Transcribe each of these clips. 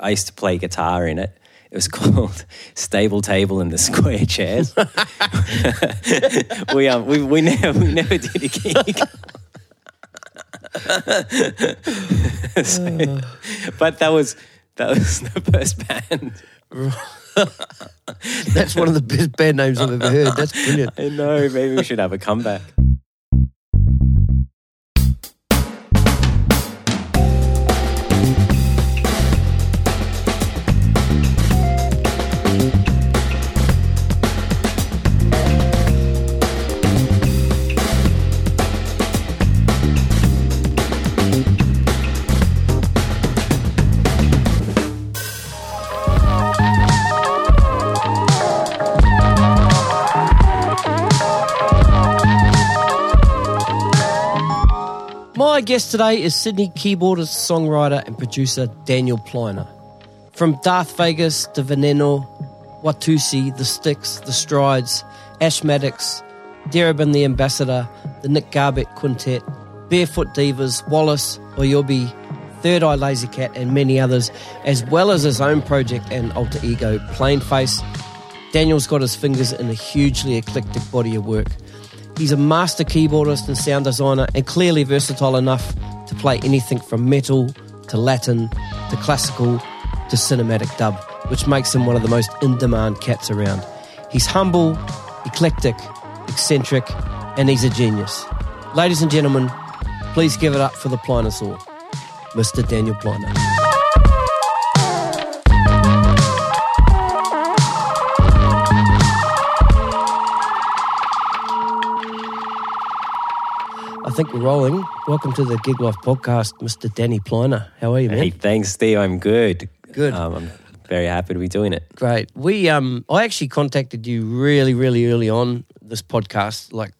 I used to play guitar in it. It was called Stable Table and the Square Chairs. we um we, we never we never did a gig. So- but that was that was the first band. That's one of the best band names I've ever heard. That's brilliant. I know. Maybe we should have a comeback. Guest today is Sydney keyboardist, songwriter, and producer Daniel Pliner. From Darth Vegas to Veneno, Watussi, The Sticks, The Strides, Asthmatix, Dereb the Ambassador, the Nick Garbett Quintet, Barefoot Divas, Wallace, Oyobi, Third Eye Laser Cat, and many others, as well as his own project and alter ego, PlaneFace. Daniel's got his fingers in a hugely eclectic body of work. He's a master keyboardist and sound designer, and clearly versatile enough to play anything from metal to Latin to classical to cinematic dub, which makes him one of the most in demand cats around. He's humble, eclectic, eccentric, and he's a genius. Ladies and gentlemen, please give it up for the Plinosaur, Mr. Daniel Pliner. Think we're rolling. Welcome to the Gig Life podcast, Mr. Danny Pliner. How are you, man? Hey, thanks, Steve. I'm good. Good. Um, I'm very happy to be doing it. Great. We um I actually contacted you really, really early on this podcast. Like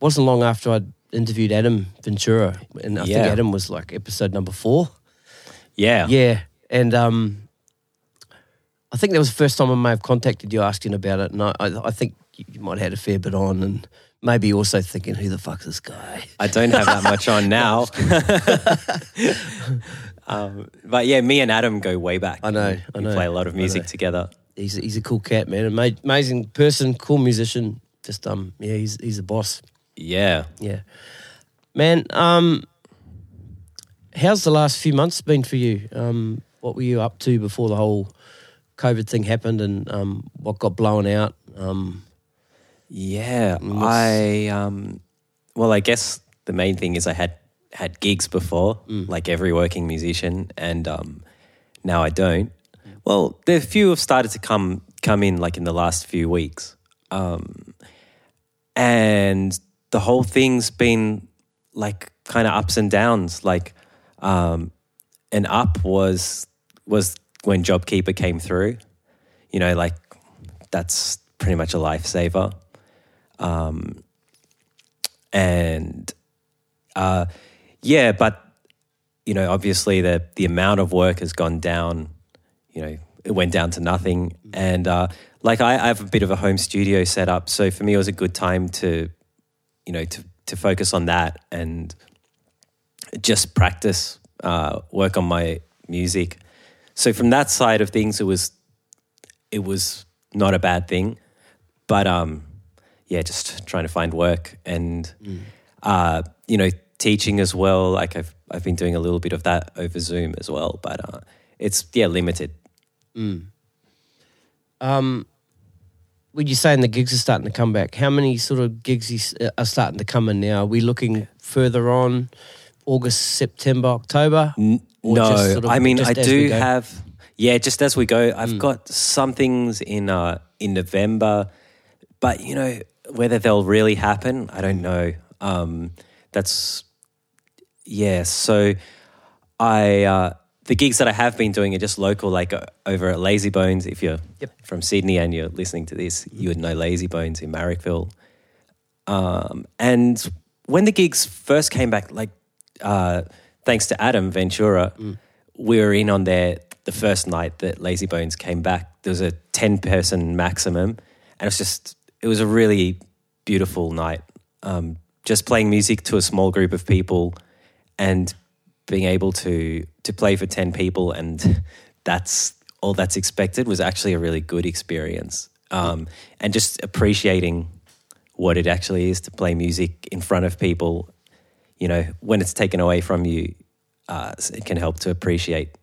wasn't long after I'd interviewed Adam Ventura. And I think Adam was like episode number four. Yeah. Yeah. And um I think that was the first time I may have contacted you asking about it. And I, I, I think you you might have had a fair bit on and maybe also thinking, who the fuck's this guy? I don't have that much on now. um, but yeah, me and Adam go way back. I know, I We know, play a lot of music together. He's a, he's a cool cat, man. Amazing person, cool musician. Just um yeah, he's he's a boss. Yeah. Yeah. Man, um, how's the last few months been for you? Um, what were you up to before the whole COVID thing happened and um, what got blown out? Um, Yeah. I um well I guess the main thing is I had had gigs before, Mm. like every working musician, and um now I don't. Well, the few have started to come come in like in the last few weeks. Um and the whole thing's been like kind of ups and downs. Like um an up was was when JobKeeper came through. You know, like that's pretty much a lifesaver. Um, and uh, yeah, but you know, obviously the the amount of work has gone down. You know, it went down to nothing. And uh, like I, I have a bit of a home studio set up, so for me, it was a good time to, you know, to to focus on that and just practice, uh, work on my music. So from that side of things, it was it was not a bad thing, but um, yeah, just trying to find work and uh, you know teaching as well. Like I've I've been doing a little bit of that over Zoom as well, but uh, it's yeah limited. um, when you're saying the gigs are starting to come back, how many sort of gigs are starting to come in now? Are we looking further on, August, September, October? N- no, sort of I mean I do? Mm. have yeah, just as we go. I've got some things in uh, in November, but you know whether they'll really happen, I don't know. Um, that's yeah. So I uh, the gigs that I have been doing are just local, like uh, over at Lazy Bones. If you're Yep. from Sydney and you're listening to this, you would know Lazy Bones in Marrickville. Um, and when the gigs first came back, like uh, thanks to Adam Ventura, we were in on there the first night that Lazy Bones came back. There was a ten person maximum, and it was just it was a really beautiful night. Um, just playing music to a small group of people and being able to to play for 10 people and that's all that's expected was actually a really good experience. Um, and just appreciating what it actually is to play music in front of people, you know, when it's taken away from you, uh, it can help to appreciate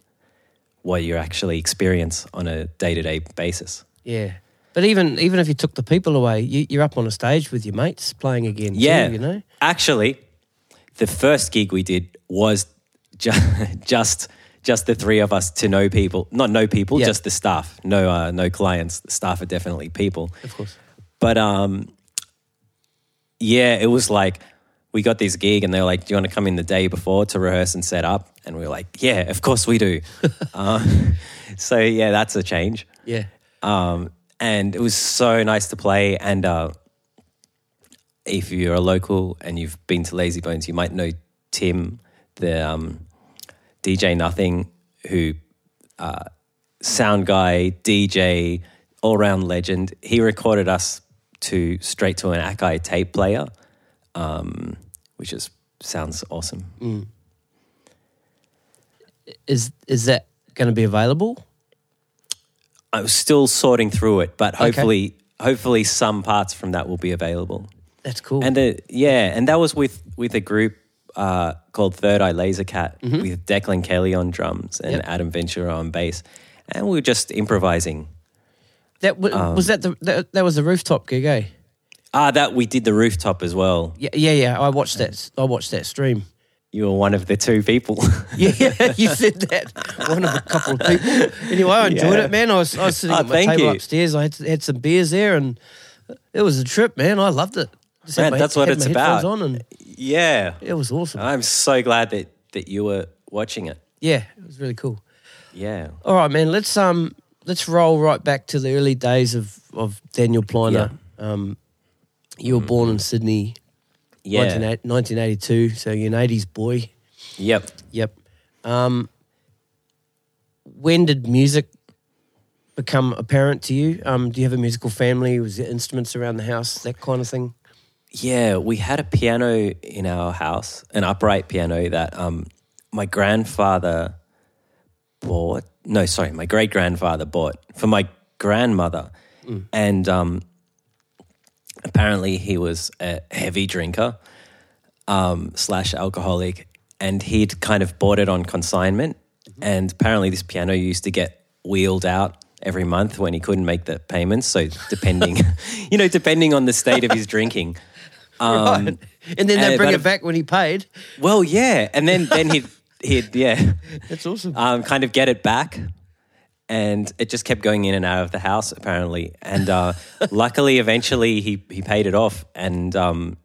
what you actually experience on a day to day basis. Yeah. But even even if you took the people away, you, you're up on a stage with your mates playing again. too, Yeah, you know. Actually, the first gig we did was ju- just just the three of us to know people, not know people, Yeah. just the staff. No, uh, no clients. The staff are definitely people. Of course. But um, yeah, it was like we got this gig, and they were like, "Do you want to come in the day before to rehearse and set up?" And we were like, "Yeah, of course we do." um, so yeah, that's a change. Yeah. Um, and it was so nice to play. And uh, if you're a local and you've been to Lazy Bones, you might know Tim, the um, DJ Nothing, who uh, sound guy, DJ, all round legend. He recorded us to straight to an Akai tape player, um, which is sounds awesome. Is is that going to be available? I was still sorting through it, but hopefully, hopefully, some parts from that will be available. That's cool. And the, yeah, and that was with with a group uh, called Third Eye Laser Cat with Declan Kelly on drums and Mm-hmm. Yep. Adam Ventura on bass, and we were just improvising. that w- um, was that the that, that was the rooftop gig, eh? Ah, that we did the rooftop as well. Yeah, yeah, yeah. I watched that. I watched that stream. You were one of the two people. Yeah, yeah, you said that. One of a couple of people. Anyway, I enjoyed Yeah. it, man. I was, I was sitting Oh, at my table you. upstairs. I had, had some beers there, and it was a trip, man. I loved it. Man, my- that's what it's about. Yeah, it was awesome. I'm so glad that that you were watching it. yeah, it was really cool. Yeah, All right, man. Let's um let's roll right back to the early days of of Daniel Pliner. Um, you were born in Sydney, yeah, 1982. So you're an 80s boy. yep. Yep. Um, when did music become apparent to you? Um, do you have a musical family? Was there instruments around the house, that kind of thing? Yeah, we had a piano in our house, an upright piano that um, my grandfather bought. No, sorry, my great grandfather bought for my grandmother, and um, apparently he was a heavy drinker um, slash alcoholic, and he'd kind of bought it on consignment. And apparently, this piano used to get wheeled out every month when he couldn't make the payments. So depending, you know, depending on the state of his drinking. Um, right. And then they bring it back when he paid. Well, yeah, and then then he'd he'd yeah, That's awesome. um, kind of get it back, and it just kept going in and out of the house apparently. And uh, luckily, eventually, he he paid it off, and um,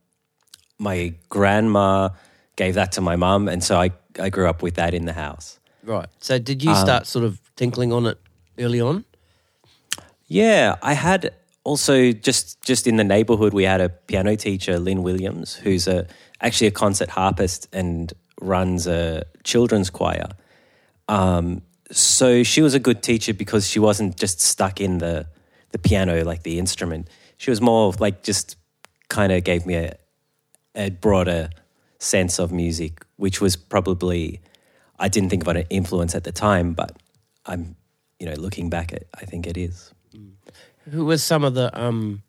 my grandma gave that to my mum, and so I I grew up with that in the house. right. So did um, you start sort of tinkling on it early on? Yeah, I had also just just in the neighborhood we had a piano teacher, Lynn Williams, who's a actually a concert harpist and runs a children's choir. Um, so she was a good teacher because she wasn't just stuck in the the piano like the instrument. She was more like just kind of gave me a a broader sense of music, which was probably I didn't think about an influence at the time, but I'm you know looking back at I think it is. Who was some of the um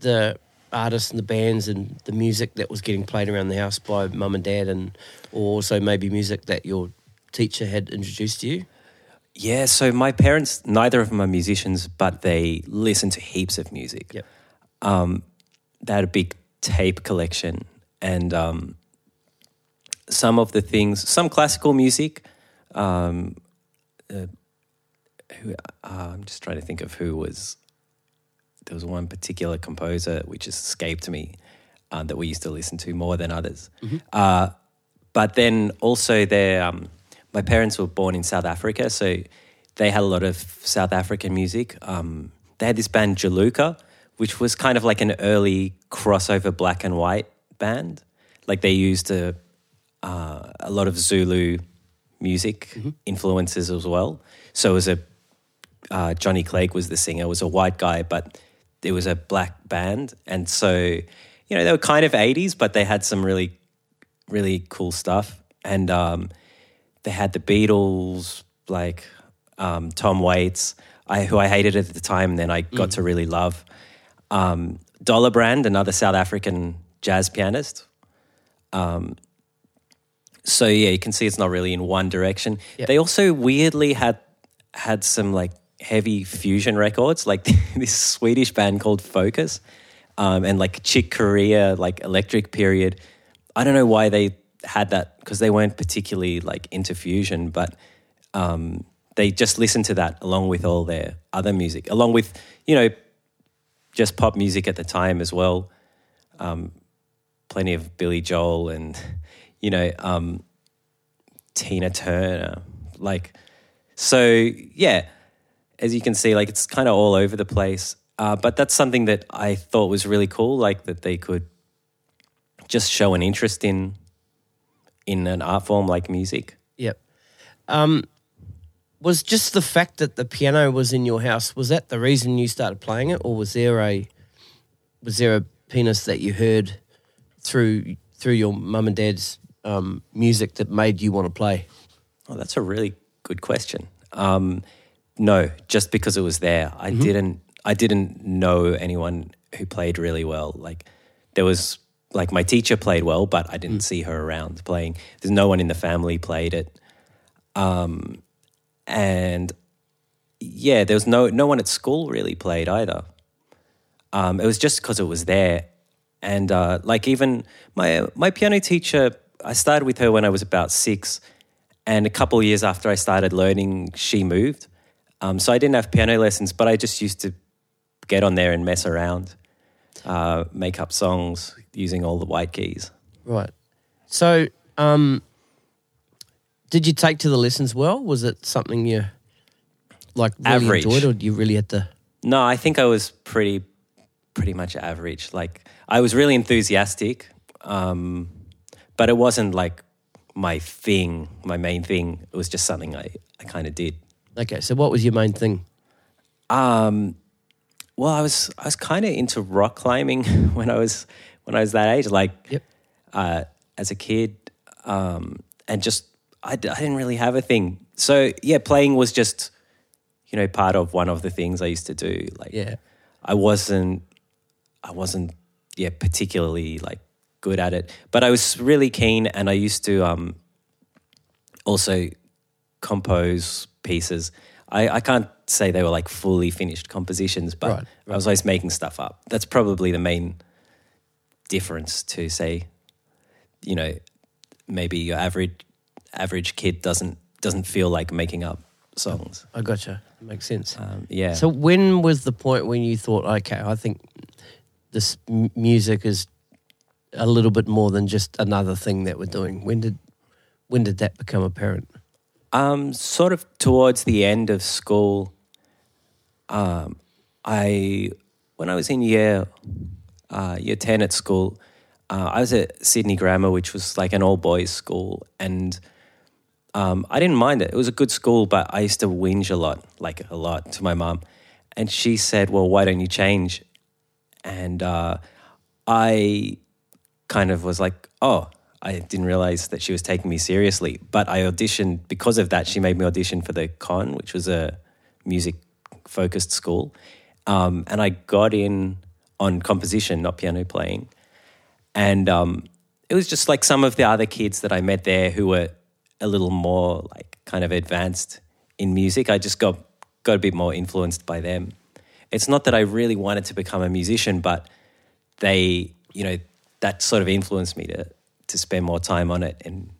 the artists and the bands and the music that was getting played around the house by mum and dad and or also maybe music that your teacher had introduced you? Yeah, so my parents, neither of them are musicians, but they listen to heaps of music. Yep. Um, they had a big tape collection, and um, some of the things, some classical music. Um, uh, who, uh, I'm just trying to think of who was. There was one particular composer which escaped me uh, that we used to listen to more than others. Uh, but then also their um, my parents were born in South Africa, so they had a lot of South African music. Um, they had this band Juluka, which was kind of like an early crossover black and white band. Like they used a uh, a lot of Zulu music influences as well. So it was a uh, Johnny Clegg was the singer. Was a white guy, but it was a black band, and so you know they were kind of eighties, but they had some really really cool stuff. And um, they had the Beatles, like um, Tom Waits, I, who I hated at the time, and then I got to really love. Um, Dollar Brand, another South African jazz pianist. Um, so yeah, you can see it's not really in one direction. Yep. They also weirdly had had some like heavy fusion records, like this Swedish band called Focus, um, and like Chick Corea, like Electric Period. I don't know why they had that because they weren't particularly like into fusion, but um, they just listened to that along with all their other music, along with you know just pop music at the time as well. Um, plenty of Billy Joel and you know um, Tina Turner, like so. Yeah, as you can see, like it's kind of all over the place. Uh, but that's something that I thought was really cool, like that they could just show an interest in in an art form like music. Yep. Um, was just the fact that the piano was in your house was that the reason you started playing it, or was there a was there a penis that you heard through through your mum and dad's um, music that made you want to play? Oh, that's a really good question. Um, no, just because it was there. I didn't. I didn't know anyone who played really well. Like there was, like my teacher played well, but I didn't see her around playing. There's no one in the family played it, um, and yeah, there was no no one at school really played either. Um, it was just because it was there, and uh, like even my my piano teacher, I started with her when I was about six, and a couple of years after I started learning, she moved. Um, so I didn't have piano lessons, but I just used to get on there and mess around, uh, make up songs using all the white keys. Right. So, um, did you take to the lessons well? Was it something you like really Average. enjoyed, or did you really had to? No, I think I was pretty, pretty much average. Like I was really enthusiastic, um, but it wasn't like my thing, my main thing. It was just something I, I kind of did. Okay, so what was your main thing? Um, well, I was I was kind of into rock climbing when I was when I was that age. Like Yep. uh, as a kid, um, and just I, d- I didn't really have a thing. So yeah, playing was just you know part of one of the things I used to do. Like Yeah. I wasn't I wasn't yeah particularly like good at it, but I was really keen, and I used to um, also compose pieces. I, I can't say they were like fully finished compositions, but Right, I was always making stuff up. That's probably the main difference to say, you know, maybe your average average kid doesn't doesn't feel like making up songs. I gotcha. Makes sense. Um, yeah. So when was the point when you thought, okay, I think this m- music is a little bit more than just another thing that we're doing? When did when did that become apparent? Um, sort of towards the end of school, um, I when I was in year uh, year ten at school, uh, I was at Sydney Grammar, which was like an all boys school, and um, I didn't mind it. It was a good school, but I used to whinge a lot, like a lot, to my mum, and she said, "Well, why don't you change?" And uh, I kind of was like, "Oh." I didn't realize that she was taking me seriously, but I auditioned because of that. She made me audition for the con, which was a music focused school, um, and I got in on composition, not piano playing, and um, it was just like some of the other kids that I met there who were a little more like kind of advanced in music. I just got got a bit more influenced by them. It's not that I really wanted to become a musician, but they, you know, that sort of influenced me to to spend more time on it and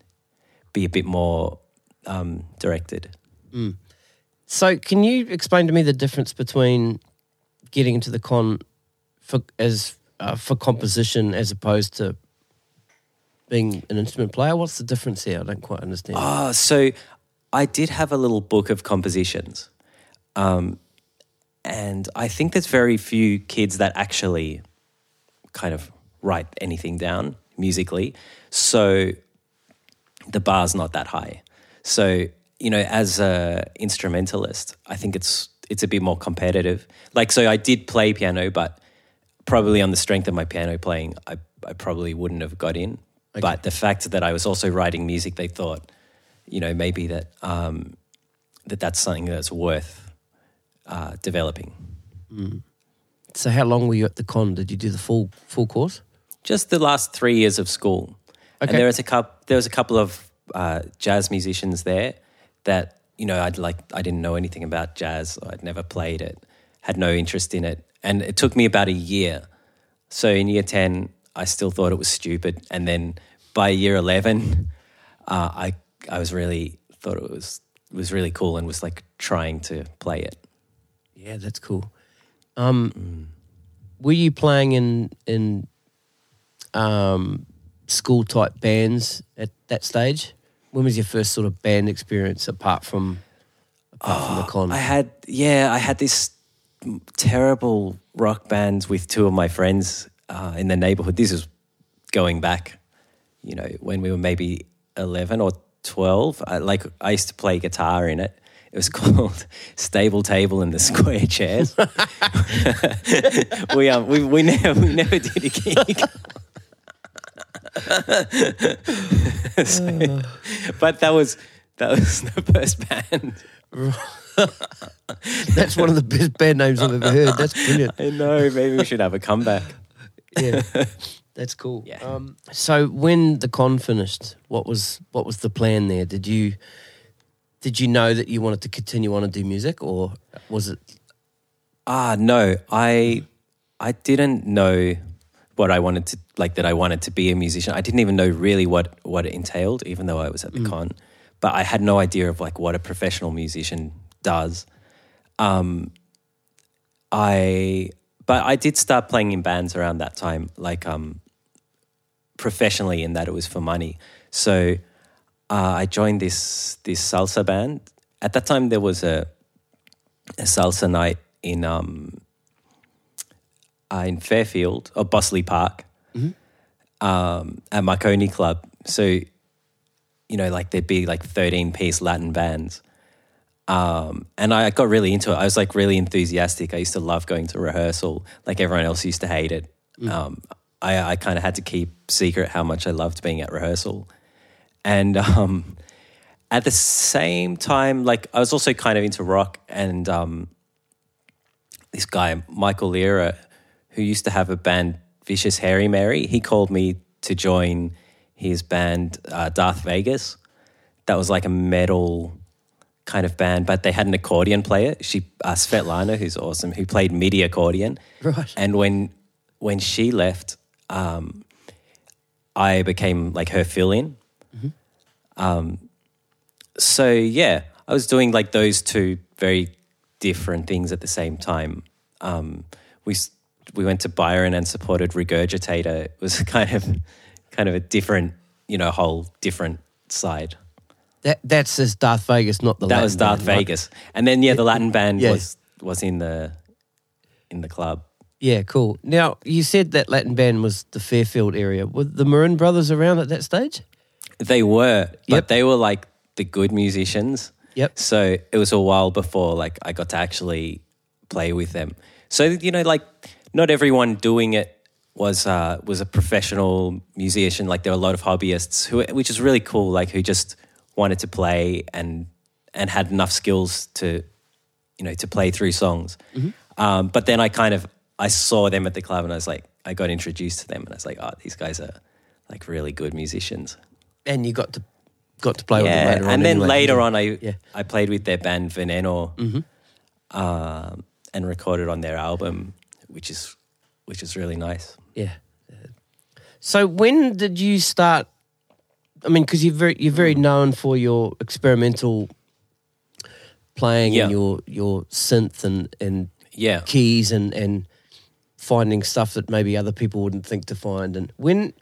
be a bit more um, directed. So can you explain to me the difference between getting into the con for as uh, for composition as opposed to being an instrument player? What's the difference here? I don't quite understand. Ah, so I did have a little book of compositions. Um, and I think there's very few kids that actually kind of write anything down musically. So the bar's not that high. So, you know, as a instrumentalist, I think it's it's a bit more competitive. Like so I did play piano, but probably on the strength of my piano playing, I, I probably wouldn't have got in. But the fact that I was also writing music, they thought, you know, maybe that um, that that's something that's worth uh, developing. So how long were you at the con? Did you do the full full course? Just the last three years of school, Okay. and there was a couple. There was a couple of uh, jazz musicians there that you know I'd like. I didn't know anything about jazz. I'd never played it. Had no interest in it, and it took me about a year. So in year ten, I still thought it was stupid, and then by year eleven, uh, I I was really thought it was was really cool and was like trying to play it. Yeah, that's cool. Um, Were you playing in in um, school type bands at that stage? When was your first sort of band experience apart from apart from the con? I had yeah, I had this terrible rock band with two of my friends uh, in the neighborhood. This is going back, you know, when we were maybe eleven or twelve. I, like I used to play guitar in it. It was called Stable Table and the Square Chairs. we um we, we never we never did a gig. So- but that was that was the first band. That's one of the best band names I've ever heard. That's brilliant. I know. Maybe we should have a comeback. Yeah, that's cool. Yeah. Um, so when the con finished, what was what was the plan there? Did you did you know that you wanted to continue on and do music, or was it? Ah, no. I I didn't know what I wanted to like that I wanted to be a musician. I didn't even know really what what it entailed, even though I was at the con. But I had no idea of like what a professional musician does. Um, I but I did start playing in bands around that time, like um, professionally in that it was for money. So uh, I joined this this salsa band. At that time, there was a a salsa night in um uh, in Fairfield or Bossley Park um, at Marconi Club. So you know, like there'd be like thirteen piece Latin bands. Um, and I got really into it. I was like really enthusiastic. I used to love going to rehearsal. Like everyone else used to hate it. Um, I, I kind of had to keep secret how much I loved being at rehearsal. And um, at the same time, like I was also kind of into rock. And um, this guy, Michael Lira, who used to have a band, Vicious Harry Mary, he called me to join his band, uh, Darth Vegas. That was like a metal kind of band, but they had an accordion player. She, uh, Svetlana, who's awesome, who played MIDI accordion. Right. And when when she left, um, I became like her fill in. Um, so yeah, I was doing like those two very different things at the same time. Um, we we went to Byron and supported Regurgitator. It was kind of kind of a different, you know, whole different side. That that's this Darth Vegas, not the. That Latin was Darth band, right? Vegas, and then yeah, the Latin band Yeah. was was in the in the club. Yeah, cool. Now you said that Latin band was the Fairfield area. Were the Maroon Brothers around at that stage? They were, but Yep. they were like the good musicians. Yep. So it was a while before like I got to actually play with them. So you know, like not everyone doing it was uh, was a professional musician. Like there were a lot of hobbyists who, which is really cool. Like who just wanted to play and and had enough skills to, you know, to play through songs. Um, but then I kind of I saw them at the club and I was like, I got introduced to them and I was like, oh, these guys are like really good musicians And you got to got to play with them yeah, later on. and then anyway. later on, I Yeah. Mm-hmm. I played with their band Veneno, um, and recorded on their album, which is which is really nice. Yeah. So when did you start? I mean, because you're very you're very known for your experimental playing Yeah. and your your synth and and Yeah, keys and and finding stuff that maybe other people wouldn't think to find. And when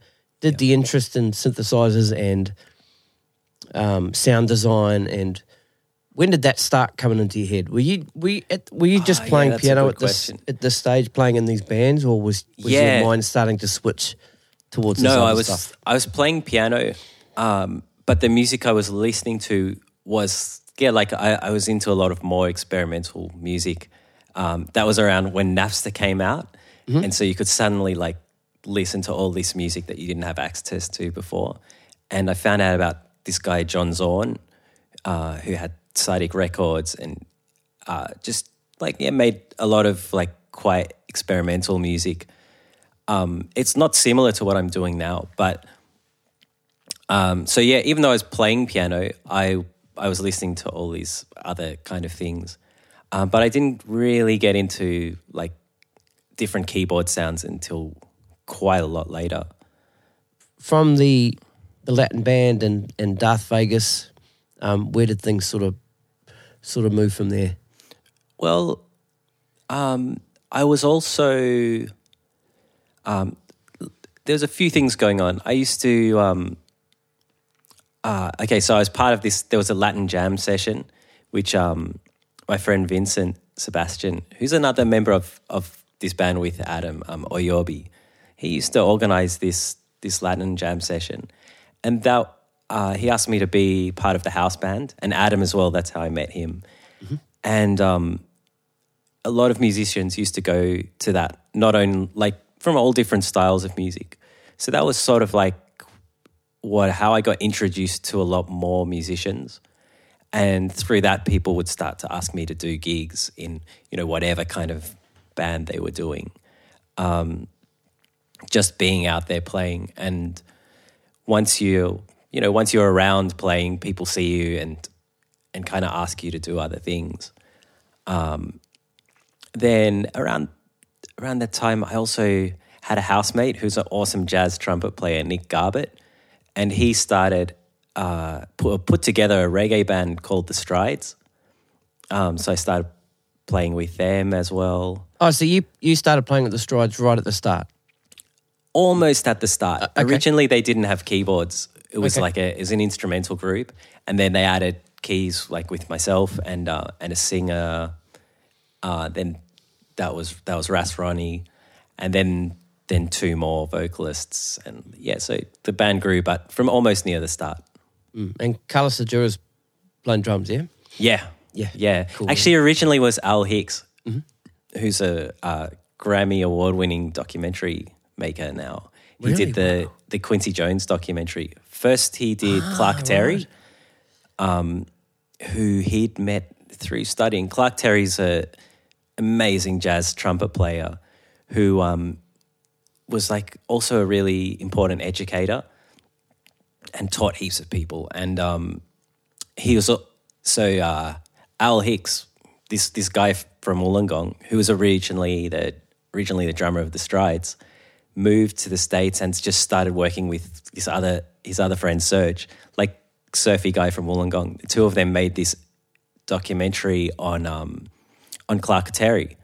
did the interest in synthesizers and um, sound design and when did that start coming into your head? Were you were you, at, were you just yeah, playing a piano at this question. at this stage, playing in these bands, or was was Yeah. your mind starting to switch towards this no, I was stuff? I was playing piano, um, but the music I was listening to was yeah, like I, I was into a lot of more experimental music. Um, that was around when Napster came out, Mm-hmm. and so you could suddenly like listen to all this music that you didn't have access to before. And I found out about this guy John Zorn, uh, who had Tzadik Records and uh, just like yeah made a lot of like quite experimental music. Um, it's not similar to what I'm doing now, but um, so yeah, even though I was playing piano, I I was listening to all these other kind of things, um, but I didn't really get into like different keyboard sounds until quite a lot later. From the the Latin band and and Darth Vegas, um, where did things sort of sort of move from there? Well, um, I was also um, there's a few things going on. I used to um, uh, okay, so I was part of this. There was a Latin jam session, which um, my friend Vincent Sebastian, who's another member of of this band with Adam um, Oyobi, he used to organize this this Latin jam session, and that uh, he asked me to be part of the house band and Adam as well. That's how I met him, and um, a lot of musicians used to go to that. Not only like from all different styles of music, so that was sort of like what how I got introduced to a lot more musicians. And through that, people would start to ask me to do gigs in, you know, whatever kind of band they were doing. Um, just being out there playing, and once you, you know, once you're around playing, people see you and and kind of ask you to do other things. Um, then around around that time, I also had a housemate who's an awesome jazz trumpet player, Nick Garbett, and he started uh, put, put together a reggae band called the Strides. Um, so I started playing with them as well. Oh, so you you started playing with the Strides right at the start. Almost at the start. okay. Originally, they didn't have keyboards. It was Okay. like a it was an instrumental group, and then they added keys like with myself and uh, and a singer. Uh, then that was that was Ras Ronnie, and then then two more vocalists, and yeah, so the band grew, but from almost near the start. And Carlos Sajura's playing drums, yeah? Yeah, Yeah. yeah. Cool. Actually, originally was Al Hicks, who's a uh, Grammy award-winning documentary maker now. He Really? did the the Quincy Jones documentary. First, he did Clark Terry, um, who he'd met through studying. Clark Terry's a amazing jazz trumpet player who um, was like also a really important educator and taught heaps of people. And um, he was so uh, Al Hicks, this this guy from Wollongong, who was originally the originally the drummer of the Strides, moved to the states and just started working with this other his other friend Serge, like surfy guy from Wollongong. The two of them made this documentary on um, on Clark Terry,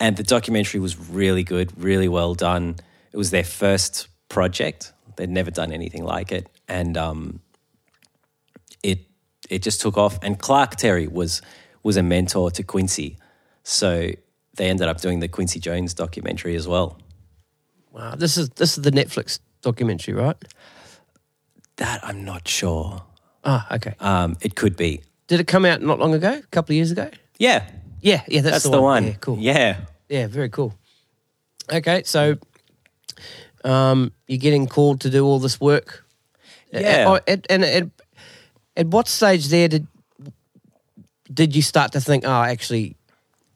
and the documentary was really good, really well done. It was their first project; they'd never done anything like it, and um, it it just took off. And Clark Terry was was a mentor to Quincy, so they ended up doing the Quincy Jones documentary as well. Wow. This is this is the Netflix documentary, right? That I'm not sure. Ah, okay. Um, it could be. Did it come out not long ago? A couple of years ago? Yeah, Yeah, yeah, that's, that's, the, one. Yeah, cool. Yeah. Yeah, very cool. Okay, so um, you're getting called to do all this work. Yeah. At, and at, at what stage there did did you start to think, oh, actually,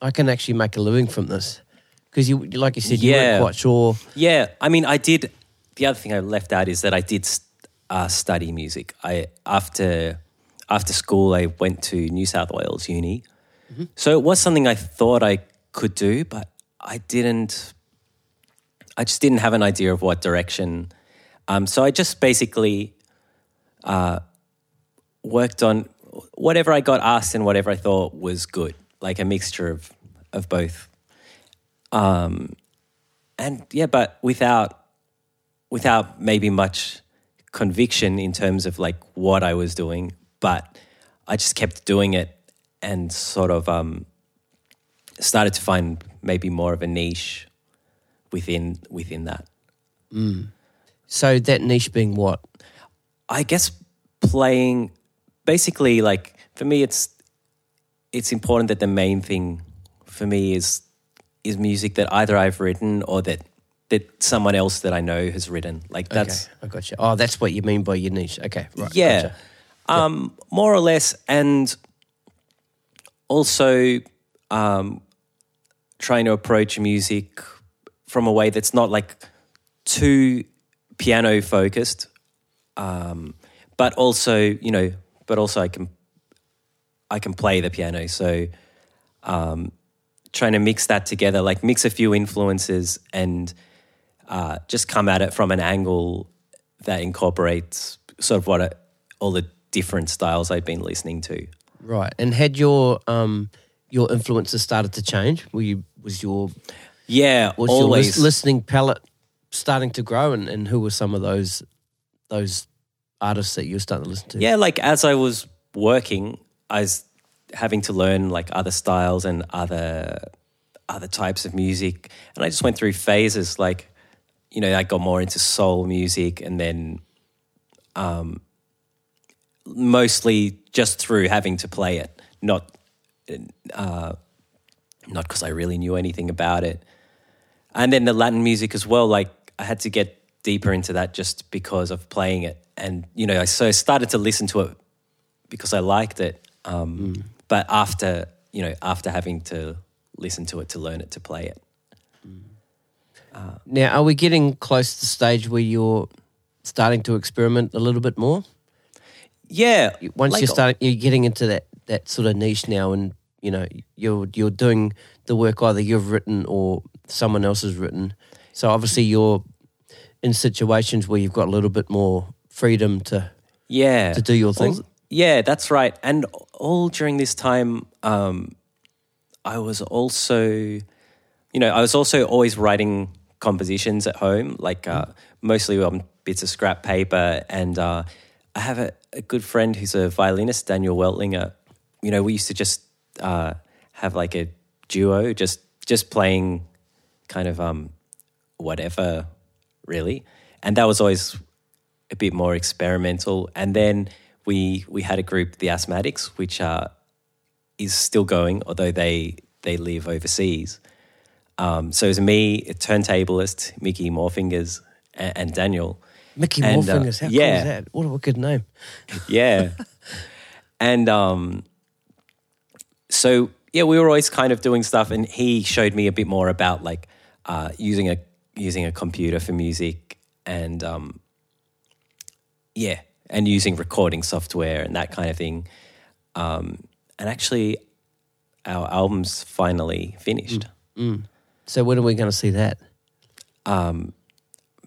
I can actually make a living from this? Because you, like you said, you Yeah. weren't quite sure. Yeah, I mean, I did. The other thing I left out is that I did uh, study music. I after after school, I went to New South Wales Uni, so it was something I thought I could do, but I didn't. I just didn't have an idea of what direction. Um, so I just basically uh, worked on whatever I got asked and whatever I thought was good, like a mixture of of both and yeah, but without without maybe much conviction in terms of like what I was doing, but I just kept doing it and sort of um, started to find maybe more of a niche within within that. So that niche being what? I guess playing basically like for me it's it's important that the main thing for me is is music that either I've written or that that someone else that I know has written. Like that's okay, I got you. Oh, that's what you mean by your niche. Okay, right. yeah. gotcha. Um, more or less, and also um, trying to approach music from a way that's not like too piano focused, um, but also you know, but also I can I can play the piano, so um, trying to mix that together, like mix a few influences and uh, just come at it from an angle that incorporates sort of what all the different styles I've been listening to. Right. And had your um your influences started to change? Were you was your Yeah, was your always. lis- listening palette starting to grow and, and who were some of those those artists that you were starting to listen to? Yeah, like as I was working, I was having to learn like other styles and other other types of music, and I just went through phases. Like, you know, I got more into soul music, and then, um, mostly just through having to play it, not, uh, not because I really knew anything about it. And then the Latin music as well. Like, I had to get deeper into that just because of playing it, and you know, I so started to listen to it because I liked it. Um, But after you know, after having to listen to it to learn it to play it. Now, are we getting close to the stage where you're starting to experiment a little bit more? Yeah, Once like- you start, you're getting into that that sort of niche now, and you know you're you're doing the work either you've written or someone else has written. So obviously you're in situations where you've got a little bit more freedom to yeah, to do your thing. All- yeah, that's right. And all during this time, um, I was also, you know, I was also always writing compositions at home, like uh, mostly on bits of scrap paper. And uh, I have a, a good friend who's a violinist, Daniel Weltlinger. You know, we used to just uh, have like a duo, just just playing kind of um, whatever, really. And that was always a bit more experimental. And then we we had a group, the Asthmatix, which uh, is still going, although they they live overseas. Um, so it was me, a turntablist, Mickey Morfingers, and, and Daniel. Mickey And, uh, how cool is that? What a good name. Yeah. and um, so yeah, we were always kind of doing stuff, and he showed me a bit more about like uh, using a using a computer for music, and um, yeah, and using recording software and that kind of thing. Um, and actually, our album's finally finished. So when are we going to see that?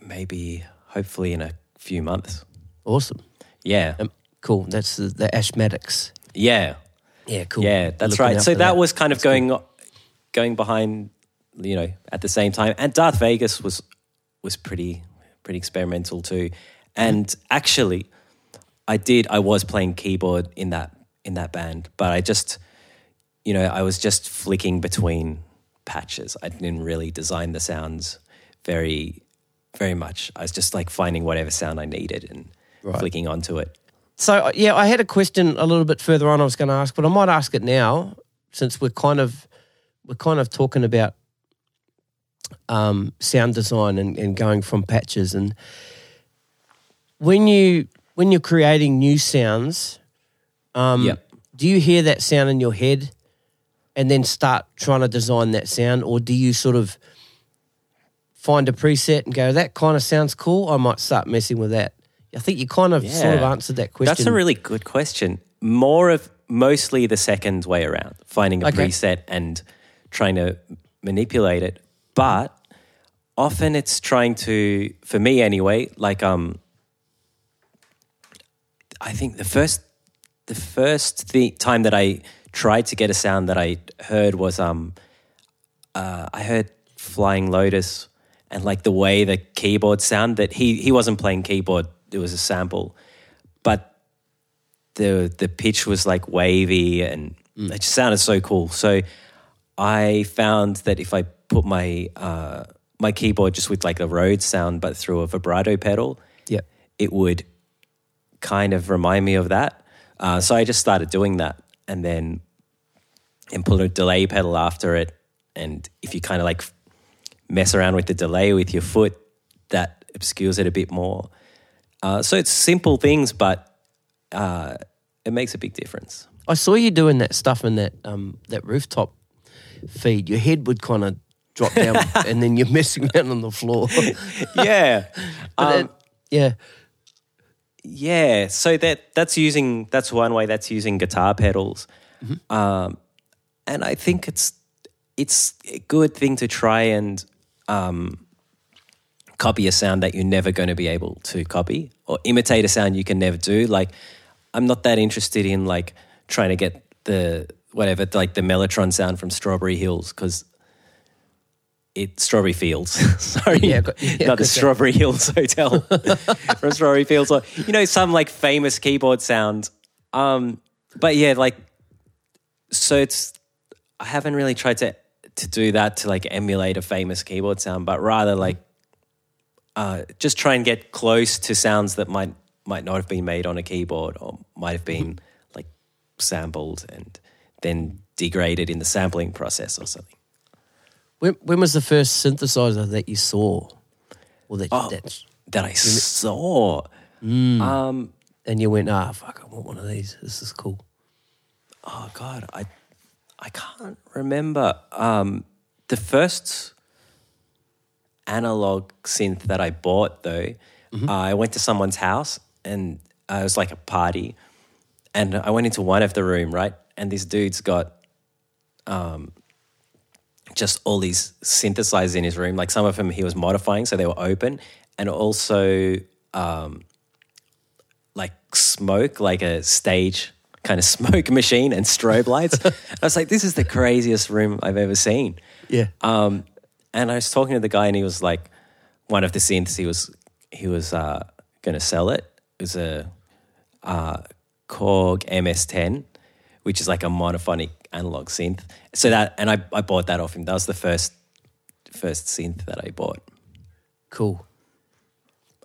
Maybe, hopefully, in a few months. Awesome. Yeah, Um, cool. That's the, the Asthmatix. yeah. Yeah, cool. Yeah, that's Looking right. So for that, was kind of going going behind, you know, at the same time. And Darth Vegas was was pretty pretty experimental too. And actually, I did. I was playing keyboard in that in that band, but I just, you know, I was just flicking between patches. I didn't really design the sounds very very much. I was just like finding whatever sound I needed and Right. flicking onto it. So uh, yeah, I had a question a little bit further on. I was going to ask, but I might ask it now since we're kind of we're kind of talking about um, sound design and, and going from patches. And when you when you're creating new sounds, um, Yep. do you hear that sound in your head and then start trying to design that sound, or do you sort of find a preset and go, "That kind of sounds cool. I might start messing with that." I think you kind of sort of answered that question. That's a really good question. More of mostly the second way around, finding a Okay. preset and trying to manipulate it. But often it's trying to, for me anyway, like um, I think the first the first the time that I tried to get a sound that I heard was um, uh, I heard Flying Lotus and like the way the keyboard sound that he he wasn't playing keyboard, it was a sample, but the the pitch was like wavy and it just sounded so cool. So I found that if I put my uh, my keyboard just with like a Rhodes sound, but through a vibrato pedal, yeah. it would kind of remind me of that. Uh, so I just started doing that, and then and put a delay pedal after it. And if you kind of like mess around with the delay with your foot, that obscures it a bit more. Uh, so it's simple things, but uh, it makes a big difference. I saw you doing that stuff in that um, that rooftop feed. Your head would kind of drop down, and then you're messing around on the floor. yeah, um, it- yeah, yeah. So that that's using that's one way. That's using guitar pedals, um, and I think it's it's a good thing to try and um, copy a sound that you're never going to be able to copy or imitate a sound you can never do. Like I'm not that interested in like trying to get the whatever like the Mellotron sound from Strawberry Hills because. It Strawberry Fields, sorry, Yeah, yeah, not the that. Strawberry Hills Hotel from Strawberry Fields, or you know some like famous keyboard sound. Um, but yeah, like so it's I haven't really tried to to do that to like emulate a famous keyboard sound, but rather like uh, just try and get close to sounds that might might not have been made on a keyboard or might have been like sampled and then degraded in the sampling process or something. when, when was the first synthesizer that you saw, or that, Oh. that's That I saw. Um, and you went, ah, fuck, I want one of these. This is cool. oh god, I I can't remember. Um, the first analog synth that I bought though, uh, I went to someone's house and uh, it was like a party, and I went into one of the room right, and this dude's got um, just all these synthesizers in his room. Like some of them he was modifying, so they were open, and also um, like smoke, like a stage kind of smoke machine and strobe lights. I was like, this is the craziest room I've ever seen. Yeah. Um, and I was talking to the guy, and he was like, one of the synths he was he was uh, going to sell it. It was a uh, Korg MS10, which is like a monophonic analog synth. So that, and I, I bought that off him. That was the first first synth that I bought. Cool.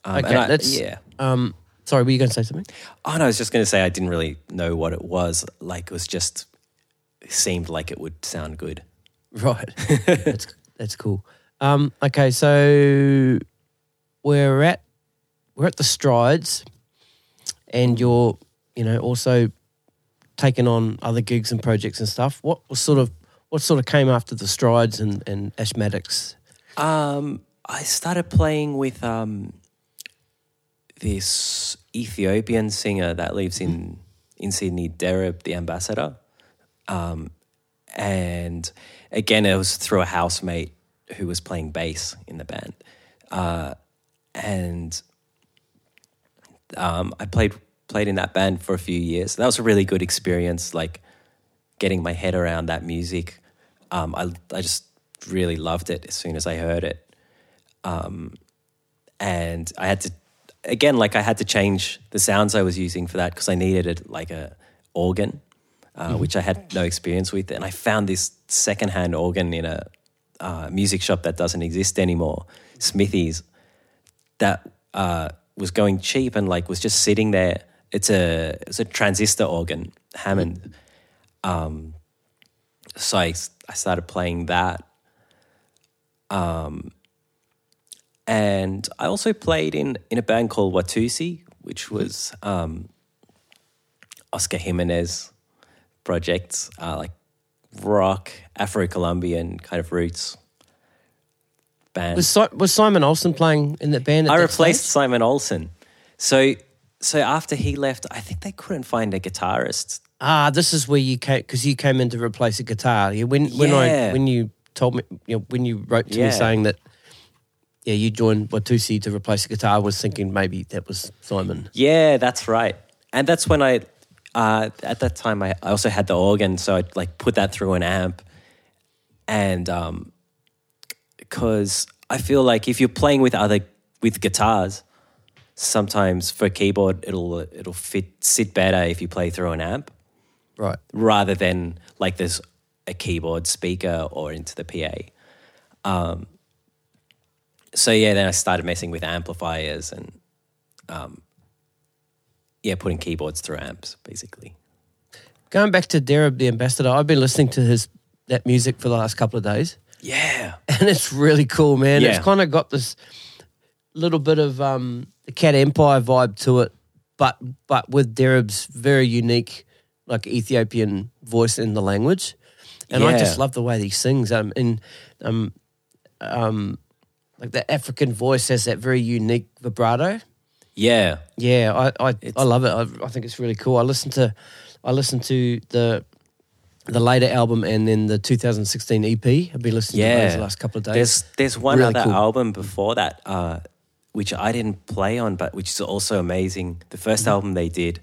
Um, Okay, I- that's yeah. Um, sorry, were you going to say something? Oh no, I was just going to say I didn't really know what it was. Like it was just it seemed like it would sound good. Right. that's that's cool. Um, okay, so we're at we're at the strides, and you're you know also taking on other gigs and projects and stuff. What was sort of what sort of came after the strides and and Asthmatix? Um, I started playing with um, this Ethiopian singer that lives in in Sydney, Dereb, the ambassador. Um, and again, it was through a housemate who was playing bass in the band, uh, and um, I played played in that band for a few years. That was a really good experience, like getting my head around that music. Um, I I just really loved it as soon as I heard it, um, and I had to again like I had to change the sounds I was using for that because I needed it like a organ, uh, which I had no experience with, and I found this secondhand organ in a uh, music shop that doesn't exist anymore, Smithies, that uh, was going cheap and like was just sitting there. It's a it's a transistor organ, Hammond. Um, so I, I started playing that. Um, and I also played in, in a band called Watussi, which was um, Oscar Jimenez projects, uh, like rock, Afro Colombian kind of roots band. Was si- was Simon Olsen playing in that band? I that replaced stage? Simon Olsen. So so after he left, I think they couldn't find a guitarist. Ah, this is where you came because you came in to replace a guitar. Yeah, when when I when you told me you know, when you wrote to me saying that yeah you joined Watussi to replace the guitar, I was thinking maybe that was Simon. Yeah, that's right. And that's when I uh, at that time I, I also had the organ, so I like put that through an amp, and um, because I feel like if you're playing with other with guitars, sometimes for keyboard it'll it'll fit sit better if you play through an amp Right. rather than like there's a keyboard speaker or into the PA. Um, so yeah, then I started messing with amplifiers and um, yeah, putting keyboards through amps basically. Going back to Dereb the ambassador, I've been listening to his that music for the last couple of days, Yeah, and it's really cool, man. It's kind of got this little bit of um, the Cat Empire vibe to it, but but with Dereb's very unique, like Ethiopian voice in the language, and I just love the way he sings. Um, and um, um, like that African voice has that very unique vibrato. Yeah. Yeah, I I, I love it. I, I think it's really cool. I listened to I listened to the the later album and then the 2016 EP. I've been listening to those the last couple of days. There's there's one Really other cool. album before that, uh, which I didn't play on, but which is also amazing. The 1st Mm-hmm. album they did.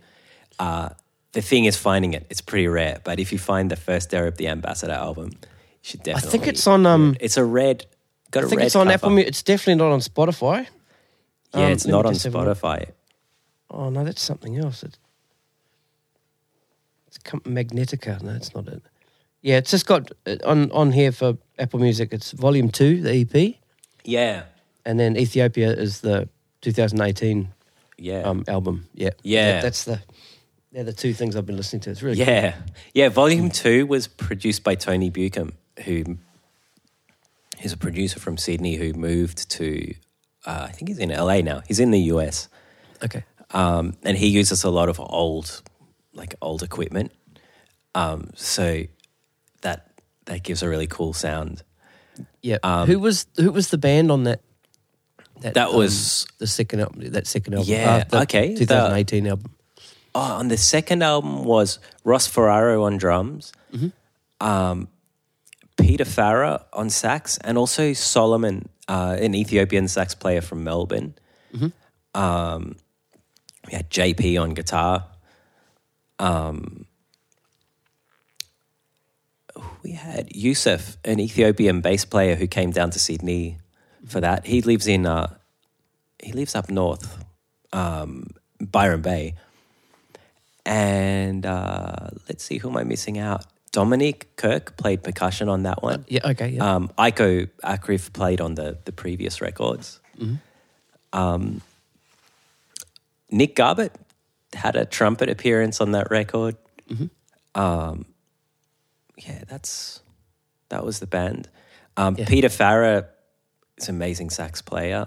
Uh, the thing is finding it. It's pretty rare, but if you find the first Dereb the Ambassador album, you should I think it's on. Um, It's a red. Got I think it's on cover. Apple. Mu- It's definitely not on Spotify. Yeah, Um, it's let me not on just have a look. Spotify. Oh no, that's something else. It, it's com- Magnetica. No, it's not it. Yeah, it's just got uh, on on here for Apple Music. It's Volume Two, the EP, Yeah, and then Ethiopia is the 2018 yeah, um, album. Yeah, Yeah. That- that's the they're the two things I've been listening to. It's really yeah, yeah. Volume two was produced by Tony Buchen, who is a producer from Sydney who moved to. Uh, I think he's in LA now. He's in the US. Okay. um, and he uses a lot of old, like old equipment. Um, so that that gives a really cool sound. Yeah. Um, who was who was the band on that? That um, was the second album. That second album. Yeah, uh, okay, the- 2018 album. oh, on the second album was Ross Ferraro on drums, um, Peter Farrar on sax, and also Solomon, uh, an Ethiopian sax player from Melbourne. Um, we had JP on guitar. Um, we had Yusuf, an Ethiopian bass player who came down to Sydney for that. He lives in uh, he lives up north, um, Byron Bay. And uh, let's see, who am I missing out? Dominic Kirk played percussion on that one. Yeah. Okay. Yeah. Um, Iko Akrif played on the, the previous records. Um, Nick Garbett had a trumpet appearance on that record. Um, yeah, that's that was the band. Um, Yeah. Peter Farrar is an amazing sax player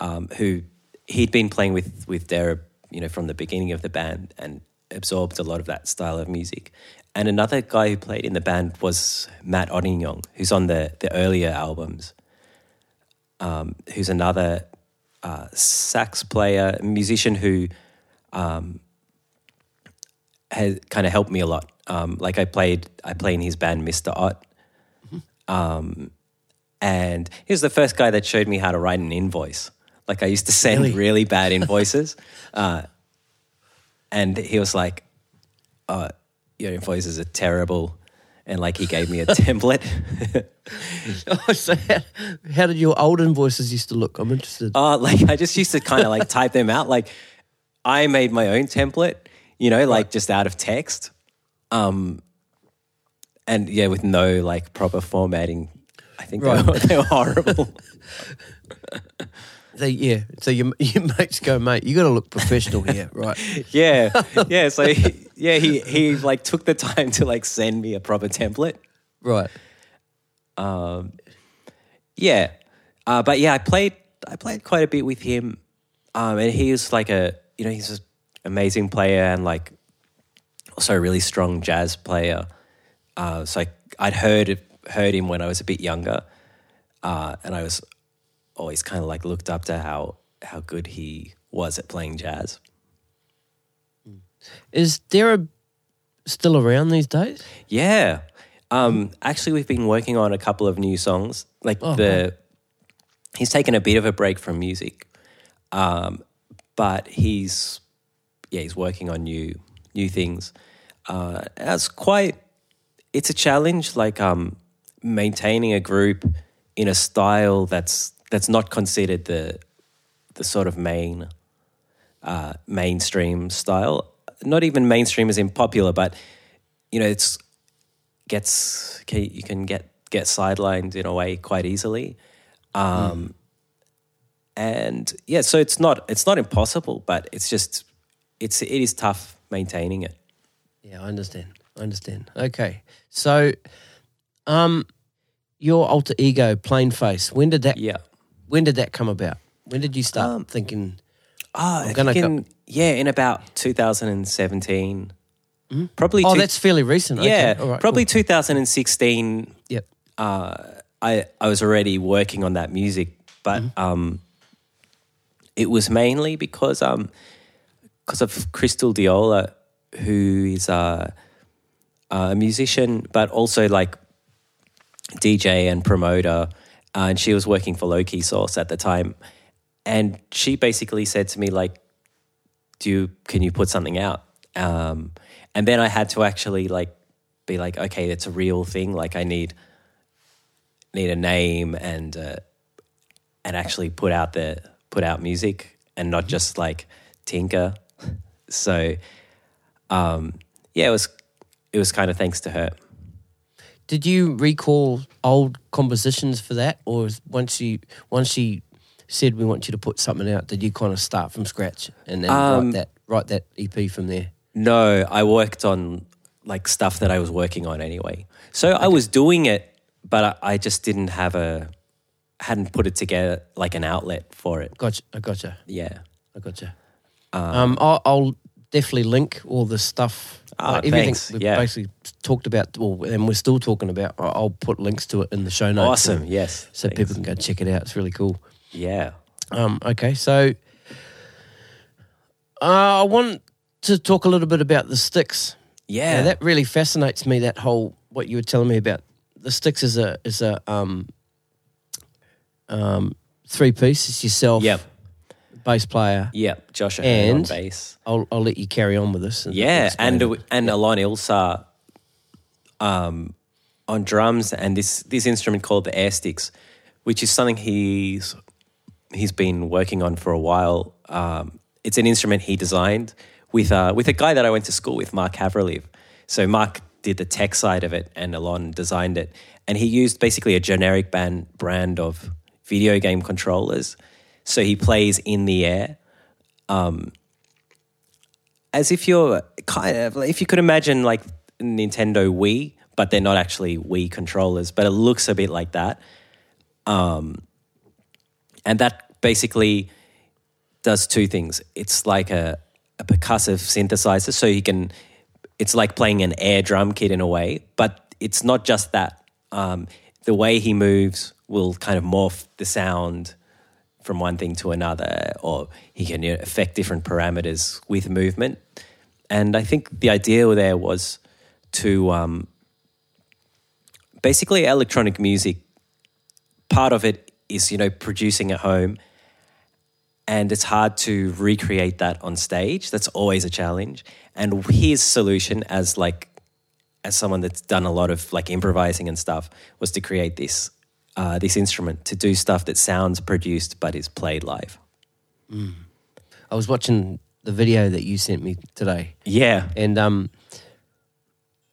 um, who he'd been playing with with Dereb, you know, from the beginning of the band and absorbed a lot of that style of music. And another guy who played in the band was Matt Ottignon, who's on the the earlier albums. Um, who's another uh, sax player, musician who um, has kind of helped me a lot. Um, like I played, I play in his band, Mr. Ott. Um, and he was the first guy that showed me how to write an invoice. Like I used to send Really? really, bad invoices, uh, and he was like, uh, "Your invoices are terrible," and like he gave me a template. Oh, so how, how did your old invoices used to look? I'm interested. Uh, like I just used to kind of like type them out. Like I made my own template, you know, like just out of text. Um, and yeah, with no like proper formatting. I think Right. they, were, they were horrible. They, yeah. So your your mates go, mate. You got to look professional here, right? yeah, yeah. So he, yeah, he he like took the time to like send me a proper template. Right. Um, Yeah, uh, but yeah, I played I played quite a bit with him, um, and he like a you know he's an amazing player and like also a really strong jazz player. Uh, so I, I'd heard heard him when I was a bit younger, uh, and I was always kind of like looked up to how how good he was at playing jazz. Is Dara still around these days? Yeah. Um, actually, we've been working on a couple of new songs. Like Oh, the, he's taken a bit of a break from music, um, but he's yeah he's working on new new things. Uh, that's quite. It's a challenge, like um, maintaining a group in a style that's that's not considered the the sort of main uh, mainstream style. Not even mainstream is in popular, but you know, it's gets you can get get sidelined in a way quite easily. Um, And yeah, so it's not it's not impossible, but it's just it's it is tough maintaining it. Yeah, I understand. I understand. Okay. So, um, your alter ego, PlaneFace. When did that? Yeah. When did that come about? When did you start Um, thinking? Oh, I gonna think go- yeah, in about 2017. Probably. Oh, two- that's fairly recent. Okay, yeah, right, probably cool. 2016. Yep. Uh, I I was already working on that music, but Mm-hmm. um, it was mainly because um, because of Crystal Diola, who is a, a musician, but also like DJ and promoter, uh, and she was working for Low Key Source at the time, and she basically said to me like, "Do you can you put something out?" Um, and then I had to actually like be like, "Okay, it's a real thing. Like I need need a name and uh, and actually put out the put out music and not just like tinker." So, um, yeah, it was it was kind of thanks to her. Did you recall old compositions for that, or once you once she said we want you to put something out, did you kind of start from scratch and then Um, write that write that EP from there? No, I worked on like stuff that I was working on anyway. So I was doing it, but I, I just didn't have a hadn't put it together like an outlet for it. Gotcha. I gotcha. Yeah. I gotcha. Um, I'll, I'll definitely link all the stuff. Ah, like everything thanks. we've Yeah. basically talked about, well, and we're still talking about. I'll put links to it in the show notes. Awesome. and- Yes. So Thanks. people can go check it out. It's really cool. Yeah. Um, okay, so uh, I want to talk a little bit about the sticks. Yeah. Now, that really fascinates me. That whole what you were telling me about the sticks is a is a um, um, three piece. It's yourself, Yep. Bass player. Yep. Josh Ahern on And- bass. I'll I'll let you carry on with this. and Yeah, explain and it. and Alon Ilsar um, on drums, and this this instrument called the air sticks, which is something he's he's been working on for a while. Um, it's an instrument he designed with uh, with a guy that I went to school with, Mark Havryliv. So Mark did the tech side of it, and Alon designed it, and he used basically a generic band brand of video game controllers. So he plays in the air as if you're kind of if you could imagine like Nintendo Wii, but they're not actually Wii controllers, but it looks a bit like that. Um, and that basically does two things. It's like a, a percussive synthesizer, so you can. It's like playing an air drum kit in a way, but it's not just that. Um, the way he moves will kind of morph the sound from one thing to another, or he can you know, affect different parameters with movement. And I think the idea there was to um, basically electronic music. Part of it is you know producing at home, and it's hard to recreate that on stage. That's always a challenge. And his solution, as like as someone that's done a lot of like improvising and stuff, was to create this uh, this instrument to do stuff that sounds produced but is played live. I was watching the video that you sent me today, Yeah, and um,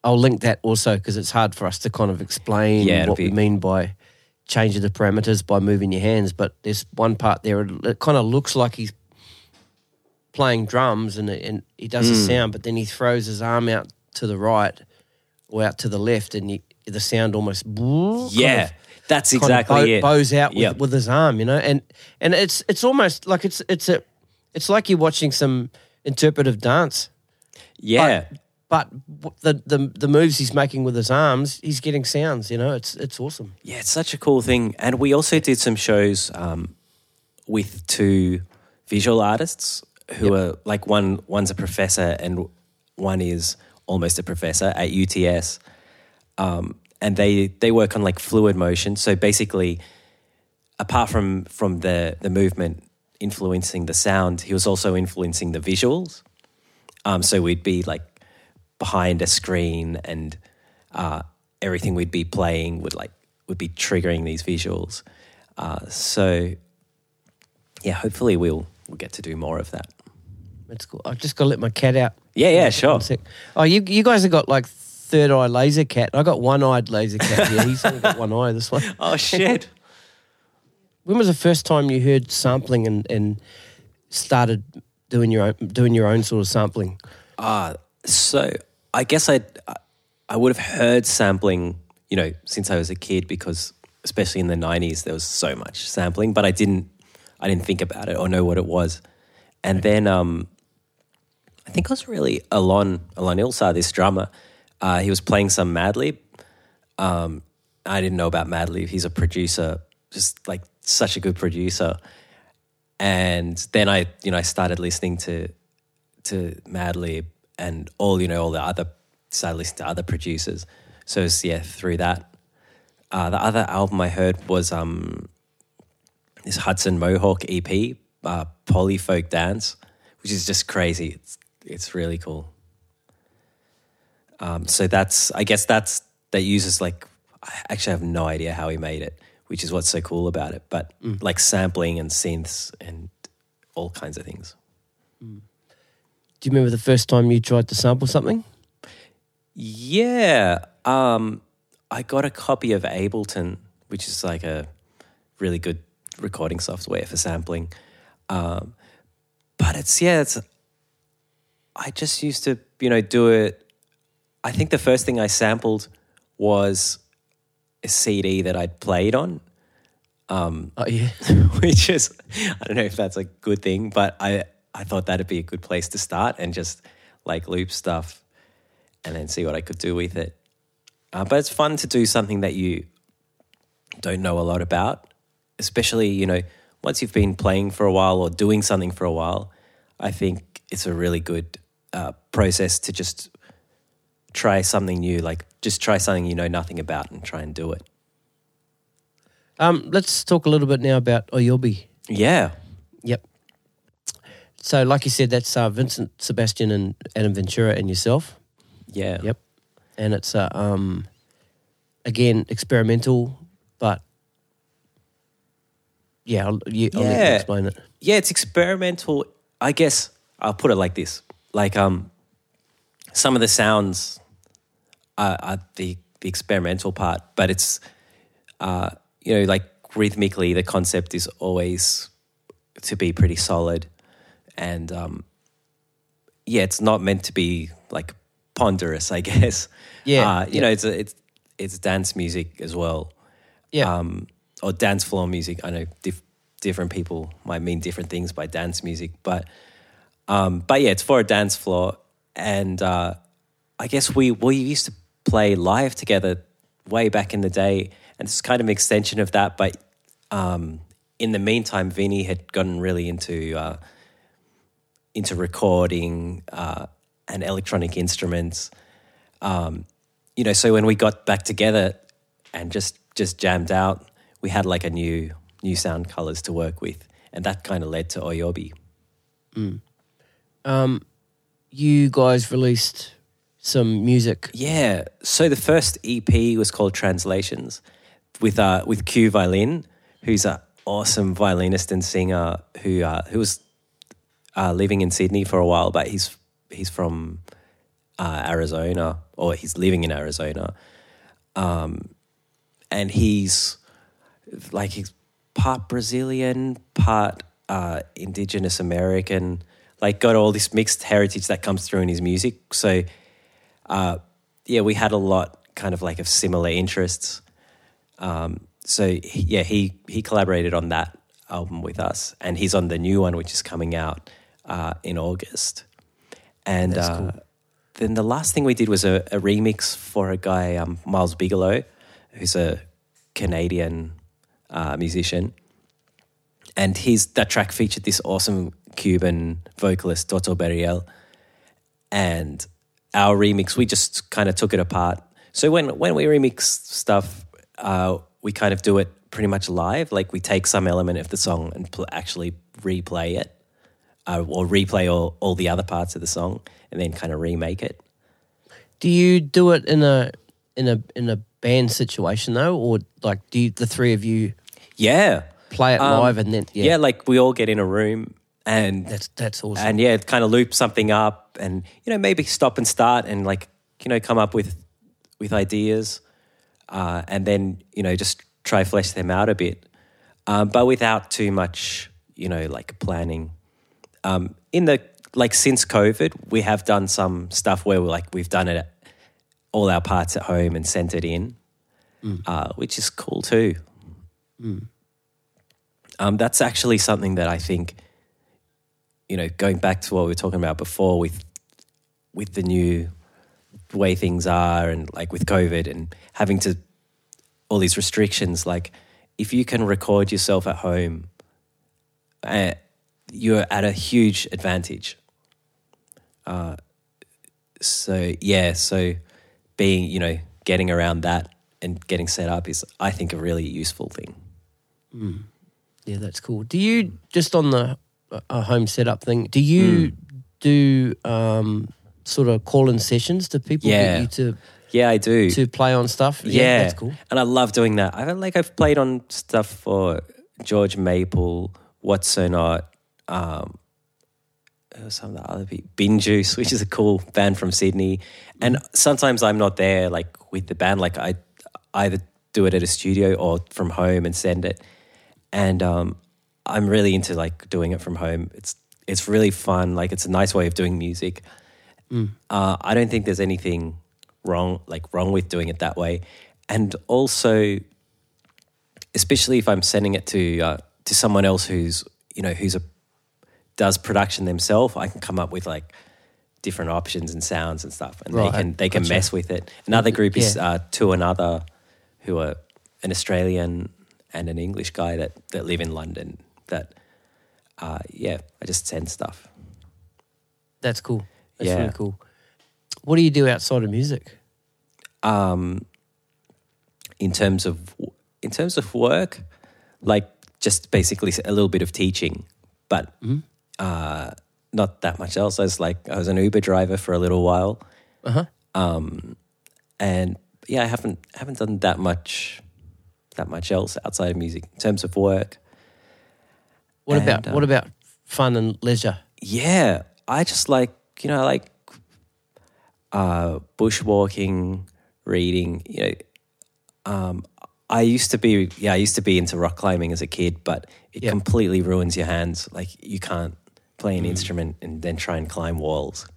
I'll link that also because it's hard for us to kind of explain Yeah, what we mean by changing the parameters by moving your hands. But there's one part there it kind of looks like he's playing drums and and he does Hmm. a sound, but then he throws his arm out to the right or out to the left, and you, the sound almost kind yeah, of- that's kind of exactly bow- it. bows out with, Yep. with his arm, you know, and and it's it's almost like it's it's a it's like you're watching some interpretive dance, yeah, but the the the moves he's making with his arms, he's getting sounds, you know, it's it's awesome. Yeah, it's such a cool thing. And we also did some shows um, with two visual artists who are like one one's a professor and one is almost a professor at UTS. Um, and they they work on like fluid motion. So basically, apart from from the the movement influencing the sound, he was also influencing the visuals. Um, so we'd be like behind a screen, and uh, everything we'd be playing would like would be triggering these visuals. Uh, so yeah, hopefully we'll we'll get to do more of that. That's cool. I've just got to let my cat out. Yeah, yeah, sure. Oh, you you guys have got like third eye laser cat. I got one eyed laser cat. Yeah, he's only got one eye. This one. Oh shit! When was the first time you heard sampling and and started doing your own doing your own sort of sampling? Uh, so I guess I I would have heard sampling, you know, since I was a kid because especially in the '90s there was so much sampling, but I didn't I didn't think about it or know what it was. And then um, I think it was really Alon Alon Ilsar, this drummer. Uh, he was playing some Madlib. Um, I didn't know about Madlib. He's a producer, just like such a good producer. And then I, you know, I started listening to to Madlib and all, you know, all the other started listening to other producers. So yeah, through that. Uh, the other album I heard was um, this Hudson Mohawke EP, uh, Polyfolk Dance, which is just crazy. It's it's really cool. Um, so that's I guess that's that uses like I actually have no idea how he made it, which is what's so cool about it. But like sampling and synths and all kinds of things. Do you remember the first time you tried to sample something? Yeah. Um, I got a copy of Ableton, which is like a really good recording software for sampling. Um, but it's, yeah, it's, I just used to, you know, do it. I think the first thing I sampled was a CD that I'd played on, Oh yeah. which is, I don't know if that's a good thing, but I, I thought that'd be a good place to start and just like loop stuff and then see what I could do with it. Uh, but it's fun to do something that you don't know a lot about, especially, you know, once you've been playing for a while or doing something for a while. I think it's a really good uh, process to just try something new, like just try something you know nothing about and try and do it. Um, let's talk a little bit now about Oyobi. Yeah. Yep. So, like you said, that's uh, Vincent, Sebastian, and Adam Ventura, and yourself. Yeah. Yep. And it's uh, um, again experimental, but yeah, I'll, you, I'll let you Yeah. explain it. yeah, it's experimental. I guess I'll put it like this: like um, some of the sounds are, are the the experimental part, but it's uh, you know, like rhythmically, the concept is always to be pretty solid, and um, yeah, it's not meant to be like ponderous, I guess. Yeah, uh, you yeah. know, it's a, it's it's dance music as well Yeah. um, or dance floor music. I know dif- different people might mean different things by dance music, but um, but yeah, it's for a dance floor, and uh, I guess we we used to play live together way back in the day, and it's kind of an extension of that. But um, in the meantime, Vinny had gotten really into uh, into recording uh, and electronic instruments. Um, you know, so when we got back together and just just jammed out, we had like a new new sound colors to work with, and that kind of led to Oyobi. You guys released some music. Yeah. So the first EP was called Translations with uh with Q Violin, who's an awesome violinist and singer who uh, who was uh, living in Sydney for a while, but he's he's from uh, Arizona or he's living in Arizona, um, and he's like he's part Brazilian, part uh, Indigenous American. Like got all this mixed heritage that comes through in his music. So uh, yeah, we had a lot kind of like of similar interests. Um, so he- yeah, he he collaborated on that album with us, and he's on the new one which is coming out uh, in August. And uh, cool. then the last thing we did was a, a remix for a guy um, Miles Bigelow, who's a Canadian uh, musician, and his that track featured this awesome Cuban vocalist Toto Beriel, and our remix we just kind of took it apart. So when when we remix stuff, uh, we kind of do it pretty much live. Like we take some element of the song and pl- actually replay it, uh, or replay all, all the other parts of the song, and then kind of remake it. Do you do it in a in a in a band situation though, or like do you, the three of you Yeah, play it Um, live and then yeah. yeah, like we all get in a room and that's that's awesome. and yeah, kind of loop something up, and you know maybe stop and start, and like you know come up with with ideas, uh, and then you know just try flesh them out a bit, um, but without too much you know like planning. Um, in the like since COVID, we have done some stuff where we're like we've done it all our parts at home and sent it in, uh, which is cool too. Um, that's actually something that I think you know, going back to what we were talking about before with with the new way things are, and like with COVID and having to all these restrictions, like if you can record yourself at home, uh, you're at a huge advantage. Uh, so yeah, so being you know getting around that and getting set up is I think a really useful thing. Yeah, that's cool. Do you just on the uh, home setup thing? Do you do um, sort of call in sessions to people Yeah. get you to Yeah, I do. to play on stuff? yeah, that's cool. And I love doing that. I like I've played on stuff for George Maple, What's So Not, um, some of the other people, Bin Juice, which is a cool band from Sydney. And sometimes I'm not there, like with the band. Like I either do it at a studio or from home and send it. And um, I'm really into like doing it from home. It's it's really fun. Like it's a nice way of doing music. Uh, I don't think there's anything wrong like wrong with doing it that way. And also, especially if I'm sending it to uh, to someone else who's you know who's a does production themselves, I can come up with like different options and sounds and stuff, and Right, they can they can gotcha. mess with it. Another group is Yeah. uh, to another, who are an Australian and an English guy that that live in London. That uh, yeah, I just send stuff. That's cool. That's Yeah. really cool. What do you do outside of music? um, in terms of in terms of work, like just basically a little bit of teaching, but uh, not that much else. I was like I was an Uber driver for a little while, Uh huh. um, and yeah, I haven't haven't done that much that much else outside of music in terms of work. What And, about uh, what about fun and leisure? Yeah, I just like you know I like uh, bushwalking, reading. You know, um, I used to be yeah I used to be into rock climbing as a kid, but it Yeah. completely ruins your hands. Like you can't play an instrument and then try and climb walls.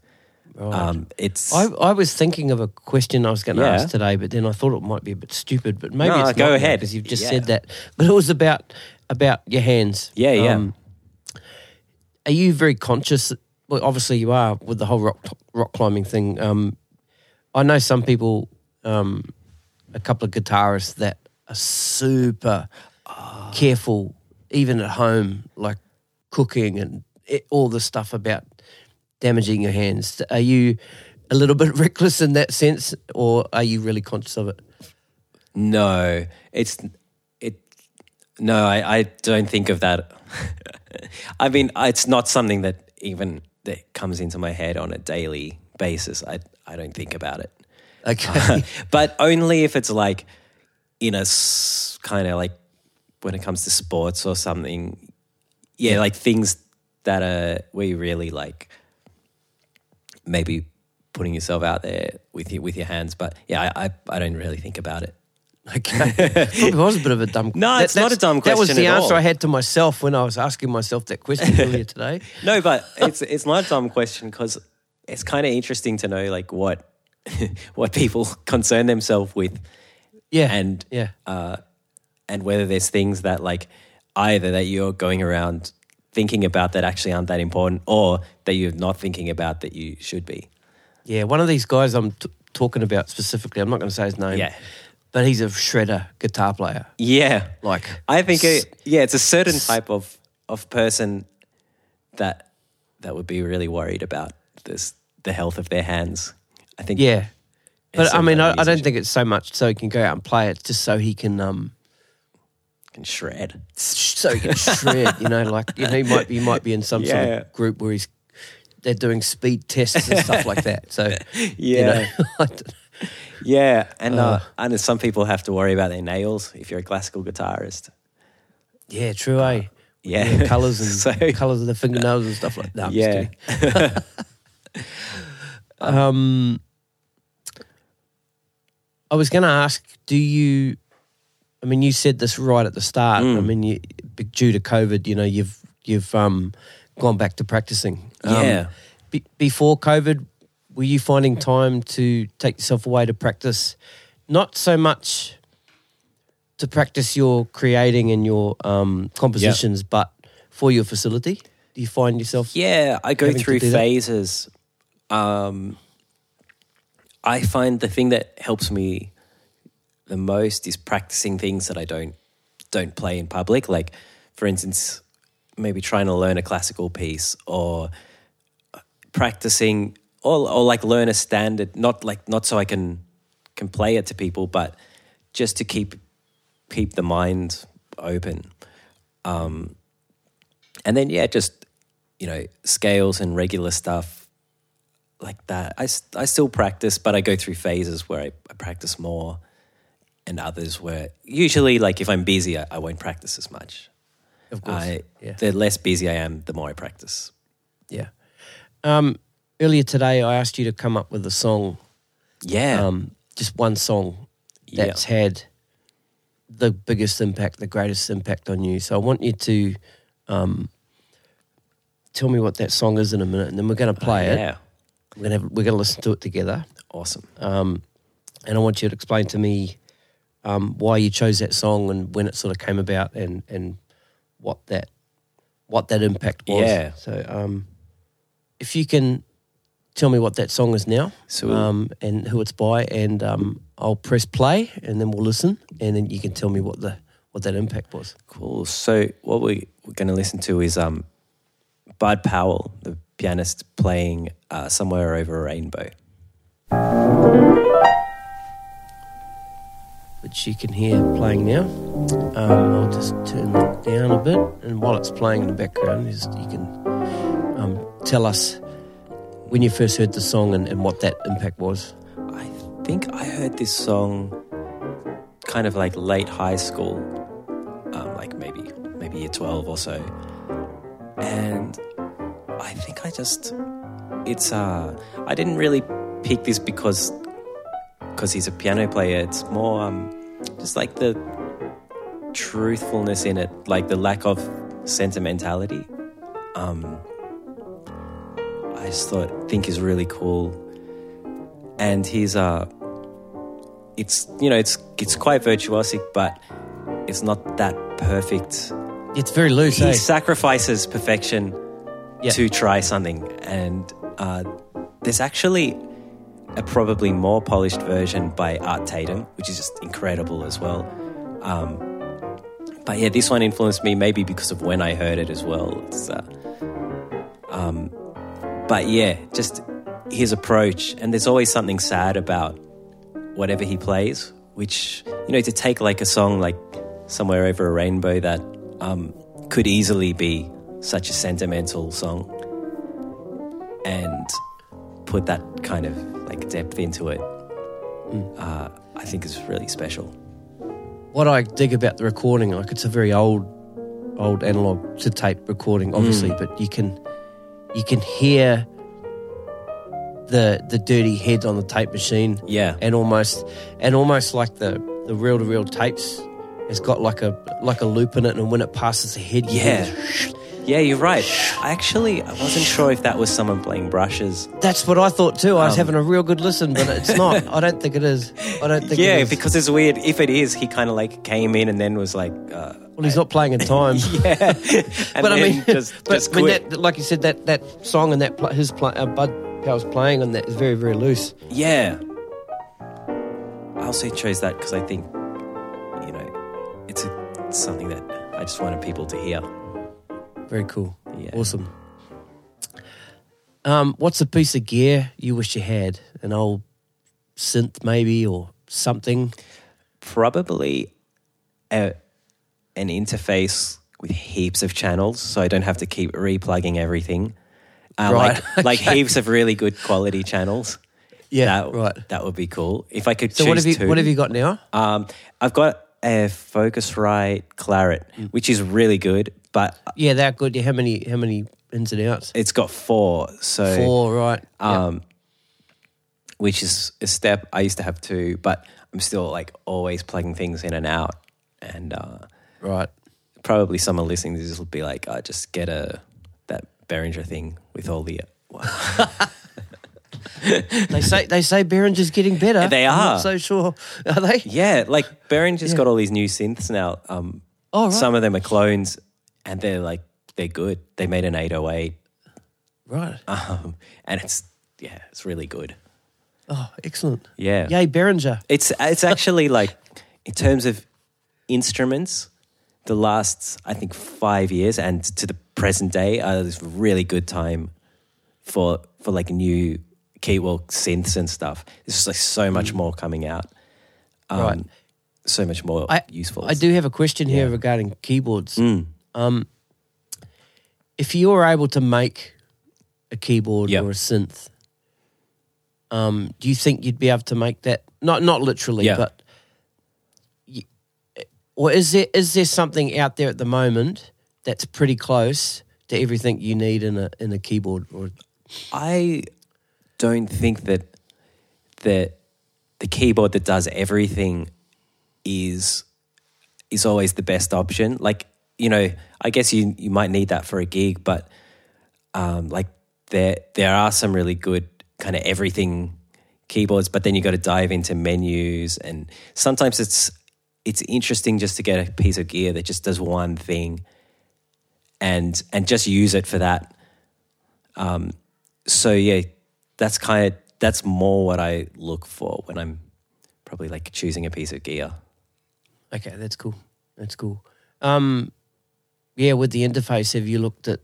Right. Um, it's I, I was thinking of a question I was going to Yeah. ask today, but then I thought it might be a bit stupid. But maybe No, it's go ahead. because you've just Yeah. said that. But it was about about your hands. Um, Yeah, yeah. are you very conscious? Well, obviously you are with the whole rock rock climbing thing. Um, I know some people, um, a couple of guitarists that are super careful, even at home, like cooking and it, all the stuff about damaging your hands. Are you a little bit reckless in that sense, or are you really conscious of it? No, it's it. No, I, I don't think of that. I mean, it's not something that even that comes into my head on a daily basis. I I don't think about it, Okay. but only if it's like in a kind of like when it comes to sports or something. Yeah, like things that are where you really like maybe putting yourself out there with your with your hands. But yeah, I I, I don't really think about it. Okay. Probably was a bit of a dumb question. No, it's not a dumb question. That was the answer all. I had to myself when I was asking myself that question earlier today. No, but it's it's not a dumb question because it's kind of interesting to know like what what people concern themselves with Yeah. and yeah. uh, and whether there's things that like either that you're going around thinking about that actually aren't that important or that you're not thinking about that you should be. Yeah. One of these guys I'm t- talking about specifically, I'm not going to say his name. Yeah. But he's a shredder guitar player. Yeah. Like, I think it, yeah, it's a certain type of of person that that would be really worried about this the health of their hands. I think yeah. But I mean, I, don't think it's so much so he can go out and play it, just so he can, um, can shred. so he can shred. You know, like you know, he might be, he might be in some sort of group where he's they're doing speed tests and stuff like that. So you Yeah. know, I don't- Yeah, and uh, and some people have to worry about their nails if you're a classical guitarist. yeah, true. Eh? Yeah, colors and So- colors of the fingernails and stuff like that. Yeah. Um, I was going to ask, do you? I mean, you said this right at the start. Mm. I mean, you, due to COVID, you know, you've you've um, gone back to practicing. Um, Yeah. be, before COVID, were you finding time to take yourself away to practice? Not so much to practice your creating and your um, compositions, but for your facility. Do you find yourself? Yeah, I go through phases. Um, I find the thing that helps me the most is practicing things that I don't don't play in public. Like, for instance, maybe trying to learn a classical piece or practicing or, or like learn a standard. Not like not so I can can play it to people, but just to keep keep the mind open. Um, and then yeah, just you know scales and regular stuff like that. I I still practice, but I go through phases where I, I practice more, and others where usually like if I'm busy, I, I won't practice as much. Of course. I, yeah. The less busy I am, the more I practice. Yeah. Um, earlier today, I asked you to come up with a song, Yeah, um, just one song Yeah. that's had the biggest impact, the greatest impact on you. So I want you to um, tell me what that song is in a minute, and then we're going to play it. yeah, We're going to we're going to listen to it together, awesome. um, and I want you to explain to me um, why you chose that song and when it sort of came about, and and what that what that impact was. Yeah. So um, if you can tell me what that song is now, So- um, and who it's by, and um, I'll press play, and then we'll listen, and then you can tell me what the what that impact was. Cool. So what we, we're going to listen to is um, Bud Powell, the pianist, playing uh, "Somewhere Over a Rainbow." which you can hear playing now. Um, I'll just turn that down a bit, and while it's playing in the background, is you can um, tell us when you first heard the song and, and what that impact was. I think I heard this song kind of like late high school, um, like maybe maybe year twelve or so, and I think I just it's uh I didn't really pick this because because he's a piano player. It's more um, just like the truthfulness in it, like the lack of sentimentality. Um, I just thought think is really cool, and he's uh, it's you know it's it's quite virtuosic, but it's not that perfect. It's very loose, He eh? sacrifices perfection Yeah. to try something, and uh, there's actually a probably more polished version by Art Tatum, which is just incredible as well. Um, but yeah, this one influenced me maybe because of when I heard it as well. It's, uh, um, but yeah, just his approach, and there's always something sad about whatever he plays. Which you know, to take like a song like "Somewhere Over a Rainbow" that um, could easily be such a sentimental song, and put that kind of like depth into it, uh, I think is really special. What I dig about the recording, like it's a very old, old analog to tape recording, obviously, but you can, you can hear the the dirty head on the tape machine. Yeah. and almost and almost like the the reel to reel tapes has got like a like a loop in it, and when it passes the head, you hear Yeah. Yeah, you're right. I actually I wasn't sure if that was someone playing brushes. that's what I thought too. I was Um, having a real good listen, but it's not. I don't think it is. I don't think. Yeah, it is. because it's weird. If it is, he kind of like came in and then was like, uh, well, he's not playing in time. yeah, but I mean, just, but just when quit. that, like you said, that that song and that pl- his uh, Bud Powell's playing on that is very very loose. Yeah. I also chose that because I think, you know, it's, a, it's something that I just wanted people to hear. Very cool. Yeah. Awesome. Um, what's a piece of gear you wish you had? An old synth, maybe, or something? Probably a, an interface with heaps of channels so I don't have to keep replugging everything. Uh, Right, Like, like heaps of really good quality channels. Yeah, that, right. That would be cool. If I could So choose what have you two. what have you got now? Um, I've got a Focusrite Clarett, Mm. which is really good, but Yeah, they're good. How many how many ins and outs? it's got four. So Four, right? Um, which is a step. I used to have two, but I'm still like always plugging things in and out. And uh, right. probably someone listening to this will be like, "I just get a that Behringer thing with all the." They say they say Behringer's getting better. They I'm are. not so sure. Are they? yeah, like Behringer's got all these new synths now. Um, Oh, right. Some of them are clones, and they're like they're good. They made an 808, Right. um, and it's yeah, it's really good. Oh, excellent. Yeah, Yay, Behringer. It's it's actually like in terms of instruments, the last I think five years and to the present day, uh, it's a really good time for for like new keyboard synths and stuff. There's just like so much more coming out. Um, Right. So much more I, useful. I do have a question here Yeah. regarding keyboards. Mm. Um, if you were able to make a keyboard Yep. or a synth, um, do you think you'd be able to make that? Not not literally, Yeah. but or is there is there something out there at the moment that's pretty close to everything you need in a in a keyboard? Or I don't think that that the keyboard that does everything is is always the best option. Like you know, I guess you you might need that for a gig, but um, like there there are some really good kind of everything keyboards, but then you got to dive into menus, and sometimes it's it's interesting just to get a piece of gear that just does one thing, and and just use it for that so yeah, that's kind of that's more what I look for when I'm probably like choosing a piece of gear. okay, that's cool. That's cool. Um, yeah, with the interface, have you looked at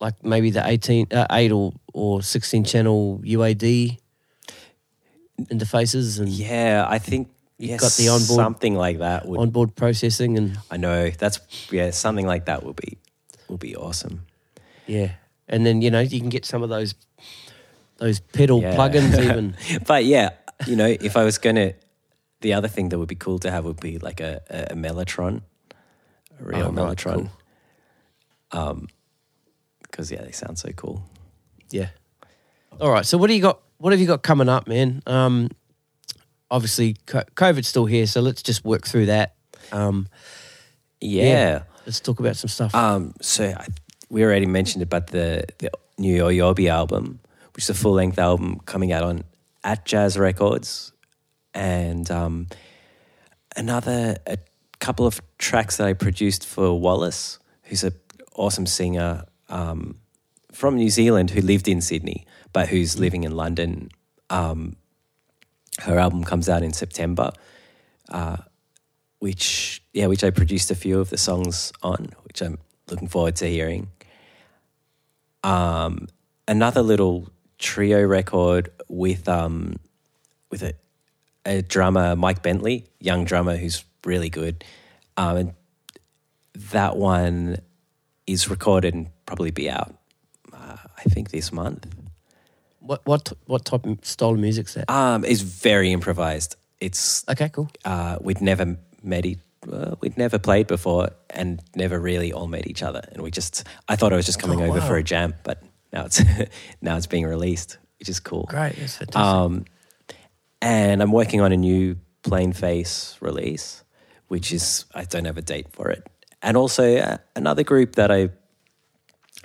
like maybe the eighteen, uh, eight or or sixteen channel UAD interfaces and Yeah, I think yes, got the onboard- something like that would. onboard processing and I know that's yeah, something like that would be would be awesome. yeah, and then you know you can get some of those those pedal Yeah. plugins even. But yeah, you know, if I was gonna, the other thing that would be cool to have would be like a a, a mellotron, a real Oh, right, mellotron. cool. Um, because yeah, they sound so cool. Yeah. All right. So what do you got? What have you got coming up, man? Um, obviously, COVID's still here, so let's just work through that. Um, yeah. let's talk about some stuff. Um, so I, we already mentioned it, but the the new Oyobi album, which is a full length album coming out on at Jazz Records, and um, another a couple of tracks that I produced for Wallace, who's a awesome singer um, from New Zealand who lived in Sydney but who's living in London. Her album comes out in September which yeah, which I produced a few of the songs on, which I'm looking forward to hearing. Um, another little trio record with um, with a, a drummer, Mike Bentley, young drummer who's really good, um, and that one is recorded and probably be out. Uh, I think this month. What what what type of style of music's that? Um, is very improvised. It's Okay, cool. uh, we'd never met e- uh, we'd never played before and never really all met each other and we just I thought I was just coming Oh, over wow. for a jam but now it's now it's being released which is cool Great, that's fantastic. um, and I'm working on a new PlaneFace release which is I don't have a date for it and also uh, another group that I've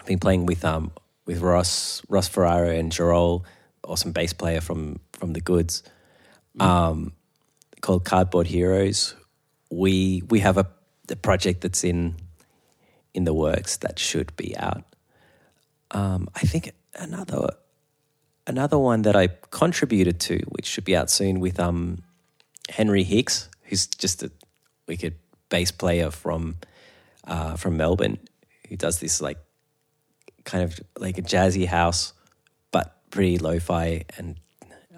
been playing with um with Ross Ross Ferraro and Jarol awesome bass player from from the Goods um, called Cardboard Heroes. We we have a, a project that's in in the works that should be out. Um, I think another another one that I contributed to, which should be out soon, with um, Henry Hicks, who's just a wicked bass player from uh, from Melbourne, who does this like kind of like a jazzy house, but pretty lo-fi and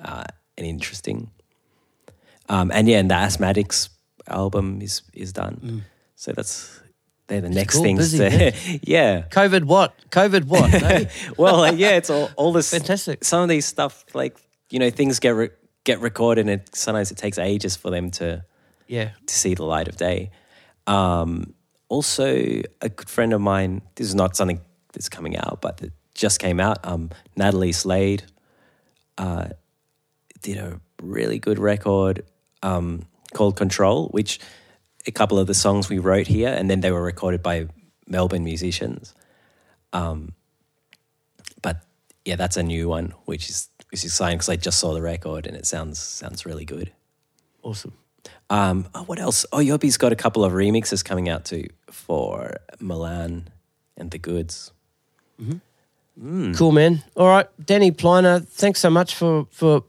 uh, and interesting. Um, and yeah, and the Asthmatix album is is done. So that's they're the next cool, things. busy, to, yeah. COVID what? COVID what? eh? Well, like, yeah, it's all all this Fantastic. Some of these stuff, like you know, things get re- get recorded, and it, sometimes it takes ages for them to yeah. to see the light of day. Um, also, a good friend of mine. This is not something that's coming out, but it just came out. Um, Natalie Slade uh, did a really good record um, called Control, which a couple of the songs we wrote here, and then they were recorded by Melbourne musicians. Um, but yeah, that's a new one, which is which is exciting because I just saw the record and it sounds sounds really good. Awesome. Um, oh, what else? Oh, Yobby's got a couple of remixes coming out too for Milan and the Goods. Cool, man. All right, Danny Pliner, thanks so much for for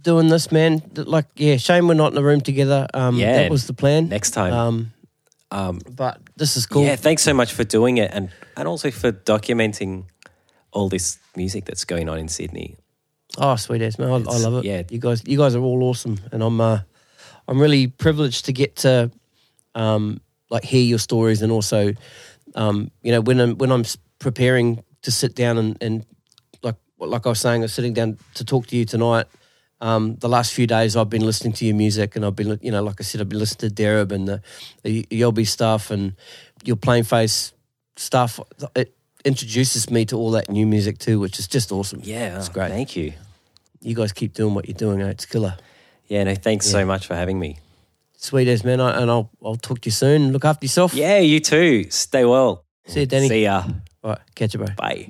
doing this, man. Like, yeah, shame we're not in the room together. Um, Yeah. that was the plan. Next time. Um, Um, but this is cool. Yeah, thanks so much for doing it and, and also for documenting all this music that's going on in Sydney. Oh, sweet ass man, I, I love it. yeah. you guys, you guys are all awesome, and I'm, uh, I'm really privileged to get to, um, like hear your stories, and also, um, you know, when I'm when I'm preparing to sit down and, and like like I was saying, I was sitting down to talk to you tonight. Um, the last few days, I've been listening to your music, and I've been, you know, like I said, I've been listening to Dereb and the, the Oyobi stuff, and your PlaneFace stuff. It introduces me to all that new music too, which is just awesome. Yeah, it's great Thank you. you guys keep doing what you're doing. Eh? It's killer. Yeah, no, thanks Yeah. so much for having me. Sweet as man, I, and I'll I'll talk to you soon. Look after yourself. Yeah, you too. Stay well. See you, Danny. See ya. All right, catch you, bro. Bye.